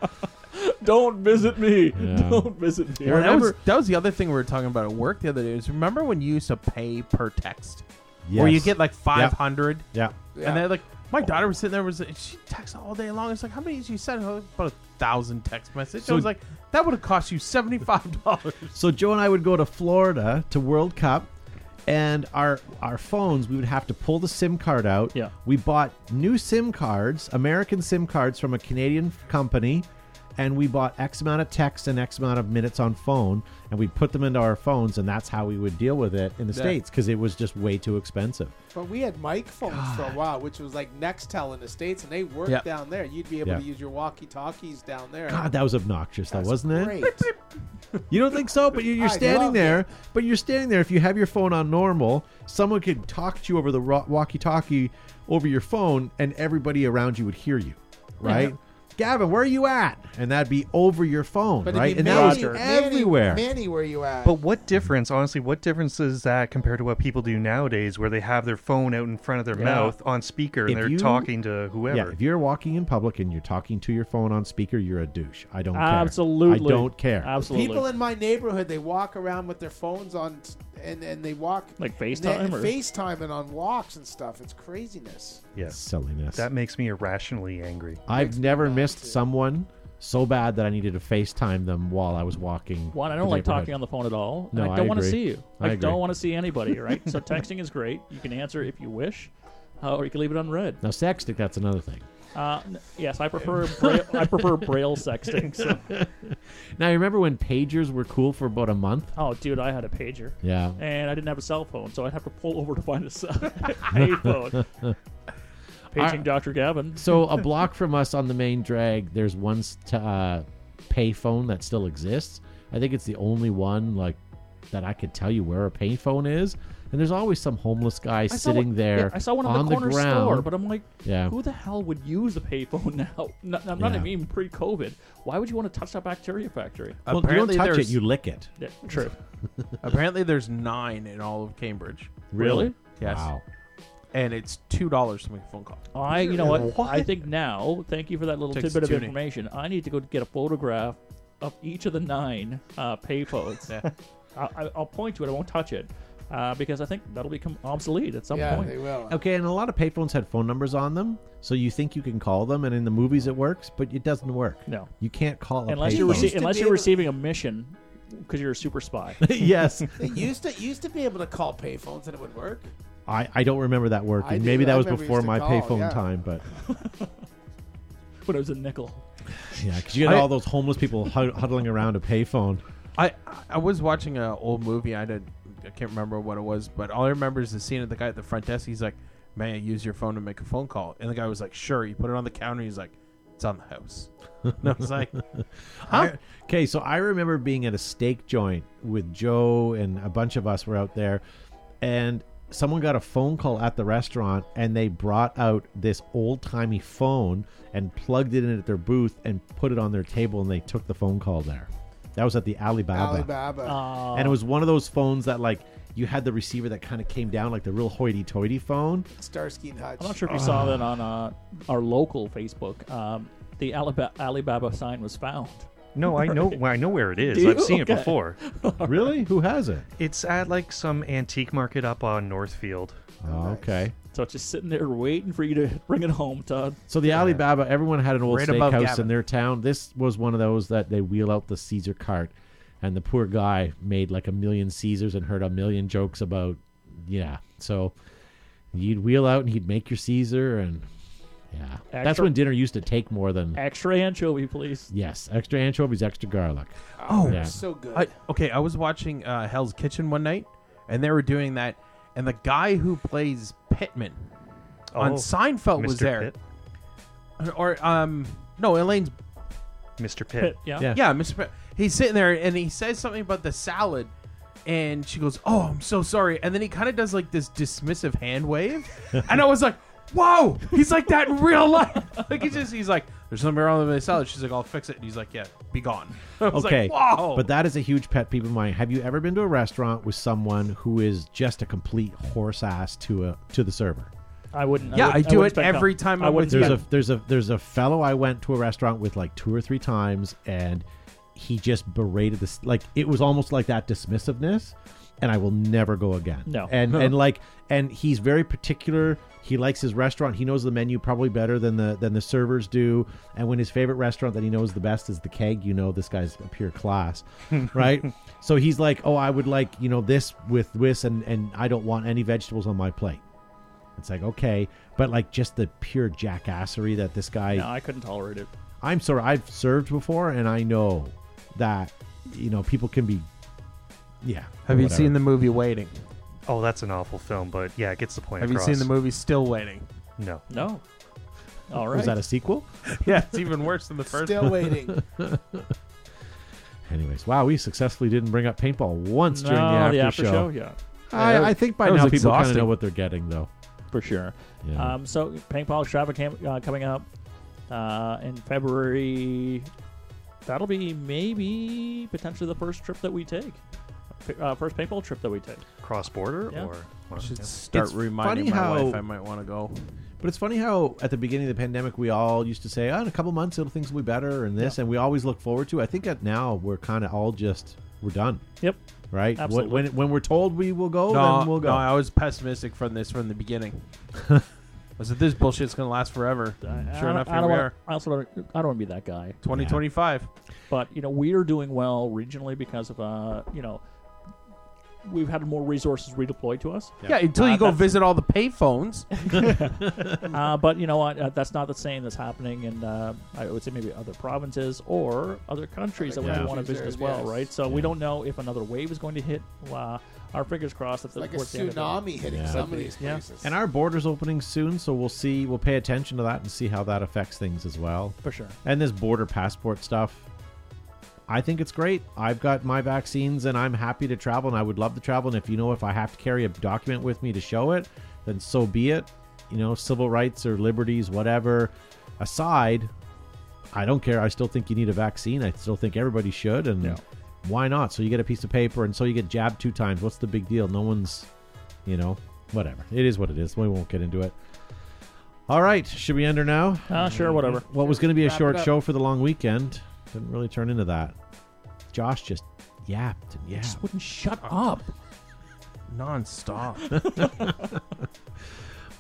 Don't visit me. Yeah. Don't visit me. Well, that, was, that was the other thing we were talking about at work the other day. Is remember when you used to pay per text, where you get like five hundred, yeah, Yeah. and then like my daughter was sitting there was she texts all day long. It's like how many did you send? her? About a thousand text messages. So- I was like, that would have cost you seventy five [laughs] dollars. So Joe and I would go to Florida to World Cup, and our our phones we would have to pull the SIM card out. Yeah. we bought new SIM cards, American SIM cards from a Canadian company, and we bought X amount of text and X amount of minutes on phone, and we'd put them into our phones, and that's how we would deal with it in the Yeah. states because it was just way too expensive. But we had Mike phones for a while, which was like Nextel in the states, and they worked Yeah. down there. You'd be able Yeah. to use your walkie-talkies down there. God, that was obnoxious, though, That's wasn't it? [laughs] You don't think so? But you're, you're standing there. it. But you're standing there. If you have your phone on normal, someone could talk to you over the walkie-talkie over your phone, and everybody around you would hear you, right? Gavin, where are you at? And that'd be over your phone, But right? it'd And be that was Manny, Manny, everywhere. Manny, where are you at? But what difference, honestly, what difference is that compared to what people do nowadays where they have their phone out in front of their Yeah. mouth on speaker and If they're you- talking to whoever? Yeah, if you're walking in public and you're talking to your phone on speaker, you're a douche. I don't care. Absolutely. I don't care. Absolutely. People in my neighborhood, they walk around with their phones on, and and they walk like FaceTime or FaceTime and on walks and stuff. It's craziness. yes. Silliness. That makes me irrationally angry. I've never missed too. someone so bad that I needed to FaceTime them while I was walking. One, I don't like neighborhood. talking on the phone at all. No, and I I don't want to agree. see you. I I, agree. don't want to see anybody, right? so texting is great. You can answer if you wish, uh, or you can leave it unread. Now, sexting, that's another thing. Uh, n- yes, I prefer braille, I prefer braille sexting. So. [laughs] Now, you remember when pagers were cool for about a month? Oh, dude, I had a pager. Yeah. and I didn't have a cell phone, so I'd have to pull over to find a cell- [laughs] [laughs] payphone. Paging Dr. Gavin. So a block from us on the main drag, there's one st- uh, payphone that still exists. I think it's the only one like that I could tell you where a payphone is. And there's always some homeless guy I sitting one- there yeah, I saw one on, on the corner ground. store, but I'm like, Yeah. who the hell would use a payphone [laughs] now? Not, not, not Yeah. even pre-COVID. Why would you want to touch that bacteria factory? well, you don't touch it, you lick it. Yeah, true. [laughs] apparently there's nine in all of Cambridge. Really? Yes. Wow. And it's two dollars to make a phone call. I, you know what? [laughs] What? I think now, thank you for that little Takes tidbit of tuning. information. I need to go get a photograph of each of the nine uh, payphones. Yeah. I, I- I'll point to it. I won't touch it uh, because I think that'll become obsolete at some yeah, point. they will. Okay, and a lot of payphones had phone numbers on them, so you think you can call them, and in the movies it works, but it doesn't work. No, You can't call a unless you're used rece- to unless be you're able- receiving a mission because you're a super spy. [laughs] yes, [laughs] They used to used to be able to call payphones and it would work. I, I don't remember that working. Do. Maybe that I was remember before used to my call, payphone yeah. time, but [laughs] but it was a nickel. yeah, because you had I- all those homeless people hud- huddling around a payphone. I I was watching an old movie. I did I can't remember what it was, but all I remember is the scene of the guy at the front desk. He's like, "May I use your phone to make a phone call?" And the guy was like, "Sure." He put it on the counter. He's like, "It's on the house." and I was like, [laughs] I- okay, so I remember being at a steak joint with Joe and a bunch of us were out there, and someone got a phone call at the restaurant, and they brought out this old timey phone and plugged it in at their booth and put it on their table, and they took the phone call there. That was at the Alibaba, Alibaba. Uh, and it was one of those phones that like you had the receiver that kind of came down like the real hoity-toity phone. Starsky and Hutch. I'm not sure if you saw that on uh, our local Facebook. Um, the Alibaba, Alibaba sign was found. No, I know. [laughs] I know where it is. Do? I've seen Okay. it before. [laughs] really? Who has it? It's at like some antique market up on Northfield. Oh, nice. okay. So it's just sitting there waiting for you to [laughs] bring it home, Todd. So the Alibaba, everyone had an old Right above steakhouse Gavin. in their town. This was one of those that they wheel out the Caesar cart, and the poor guy made like a million Caesars and heard a million jokes about, yeah. So you'd wheel out and he'd make your Caesar, and yeah, that's Extra- when dinner used to take more than Extra anchovy, please. yes, extra anchovies, extra garlic. Oh, Yeah. so good. I, "Okay." I was watching uh, Hell's Kitchen one night, and they were doing that, and the guy who plays Pittman on Oh, Seinfeld was Mr. there, Pitt. or um, no, Elaine's Mr. Pitt. Pit, yeah. Yeah. Yeah, Mr. Pe- he's sitting there and he says something about the salad, and she goes, "Oh, I'm so sorry," and then he kind of does like this dismissive hand wave, [laughs] and I was like, "Whoa, he's like that in real life." [laughs] Like he just he's like, "There's something wrong with my salad." She's like, "I'll fix it," and he's like, "Yeah, be gone." [laughs] I was Okay, like, "Whoa!" but that is a huge pet peeve of mine. Have you ever been to a restaurant with someone who is just a complete horse ass to a to the server? I wouldn't. Yeah, wouldn't- I do wouldn't it expect every no. time I I'm wouldn't with There's expect- a there's a there's a fellow I went to a restaurant with like two or three times, and he just berated this like it was almost like that dismissiveness, and I will never go again. No. and and like and he's very particular. He likes his restaurant. He knows the menu probably better than the than the servers do. And when his favorite restaurant that he knows the best is the Keg, you know this guy's a pure class, [laughs] right? so he's like, oh, I would like you know this with this, and and I don't want any vegetables on my plate. It's like okay, but like just the pure jackassery that this guy. No, I couldn't tolerate it. I'm sorry, I've served before, and I know that you know people can be. Yeah. Have you whatever. seen the movie Waiting? Oh, that's an awful film, but yeah, it gets the point Have across. you seen the movie Still Waiting? No. No. [laughs] All right. Was that a sequel? [laughs] Yeah, it's even worse than the first. Still waiting. [laughs] Anyways, wow, we successfully didn't bring up paintball once during no, the after, show. Yeah, I, I think by That was now people kind of exhausting. know what they're getting, though. for sure. Yeah. Um, so paintball extravaganza uh, coming up uh, in February. That'll be maybe potentially the first trip that we take. Uh, first paintball trip that we take. Cross border Yeah. or I should Yeah. start It's reminding funny my how- wife I might want to go. But it's funny how at the beginning of the pandemic we all used to say, "Oh, in a couple months it'll things will be better," and this, and we always look forward to. it. I think that now we're kind of all just we're done, Yep. right? When- Absolutely. When when we're told we will go, no, then we'll go. no, I was pessimistic from this from the beginning. [laughs] I said this bullshit's gonna last forever. I- Sure I, enough, don't- I here don't we wanna, are. I also don't, I don't want to be that guy. 2025. But you know, we're doing well regionally because of uh, you know, we've had more resources redeployed to us. Yeah, until Uh, you go visit all the payphones. [laughs] uh, but you know what? Uh, that's not the same that's happening in, uh, I would say, maybe other provinces or other countries Other that we want to visit there, as well, yes. right? So we don't know if another wave is going to hit. Uh, our fingers crossed that the, like a towards the end of it. tsunami hitting Yeah. some of these Yeah. places. And our border's opening soon, so we'll see. We'll pay attention to that and see how that affects things as well. for sure. And this border passport stuff, I think it's great. I've got my vaccines and I'm happy to travel and I would love to travel. And if you know, if I have to carry a document with me to show it, then so be it. You know, civil rights or liberties, whatever aside, I don't care. I still think you need a vaccine. I still think everybody should. And Yeah. why not? So you get a piece of paper and so you get jabbed two times. What's the big deal? No one's, you know, whatever. It is what it is. We won't get into it. All right. Should we end her now? Uh, sure, whatever. What was going to be a Wrap short show for the long weekend didn't really turn into that. Josh just yapped and yapped. Just wouldn't shut up. Non-stop. [laughs]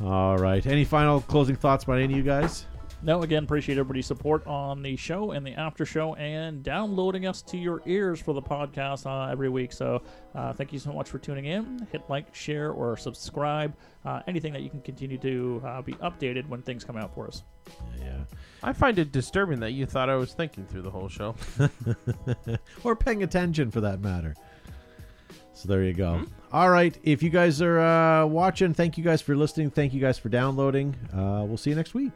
All right. Any final closing thoughts by any of you guys? No, again, appreciate everybody's support on the show and the after show and downloading us to your ears for the podcast uh, every week. So, uh, thank you so much for tuning in. Hit like, share, or subscribe. Uh, anything that you can continue to uh, be updated when things come out for us. Yeah. I find it disturbing that you thought I was thinking through the whole show. [laughs] or paying attention for that matter. So there you go. All right. If you guys are uh, watching, thank you guys for listening. Thank you guys for downloading. Uh, we'll see you next week.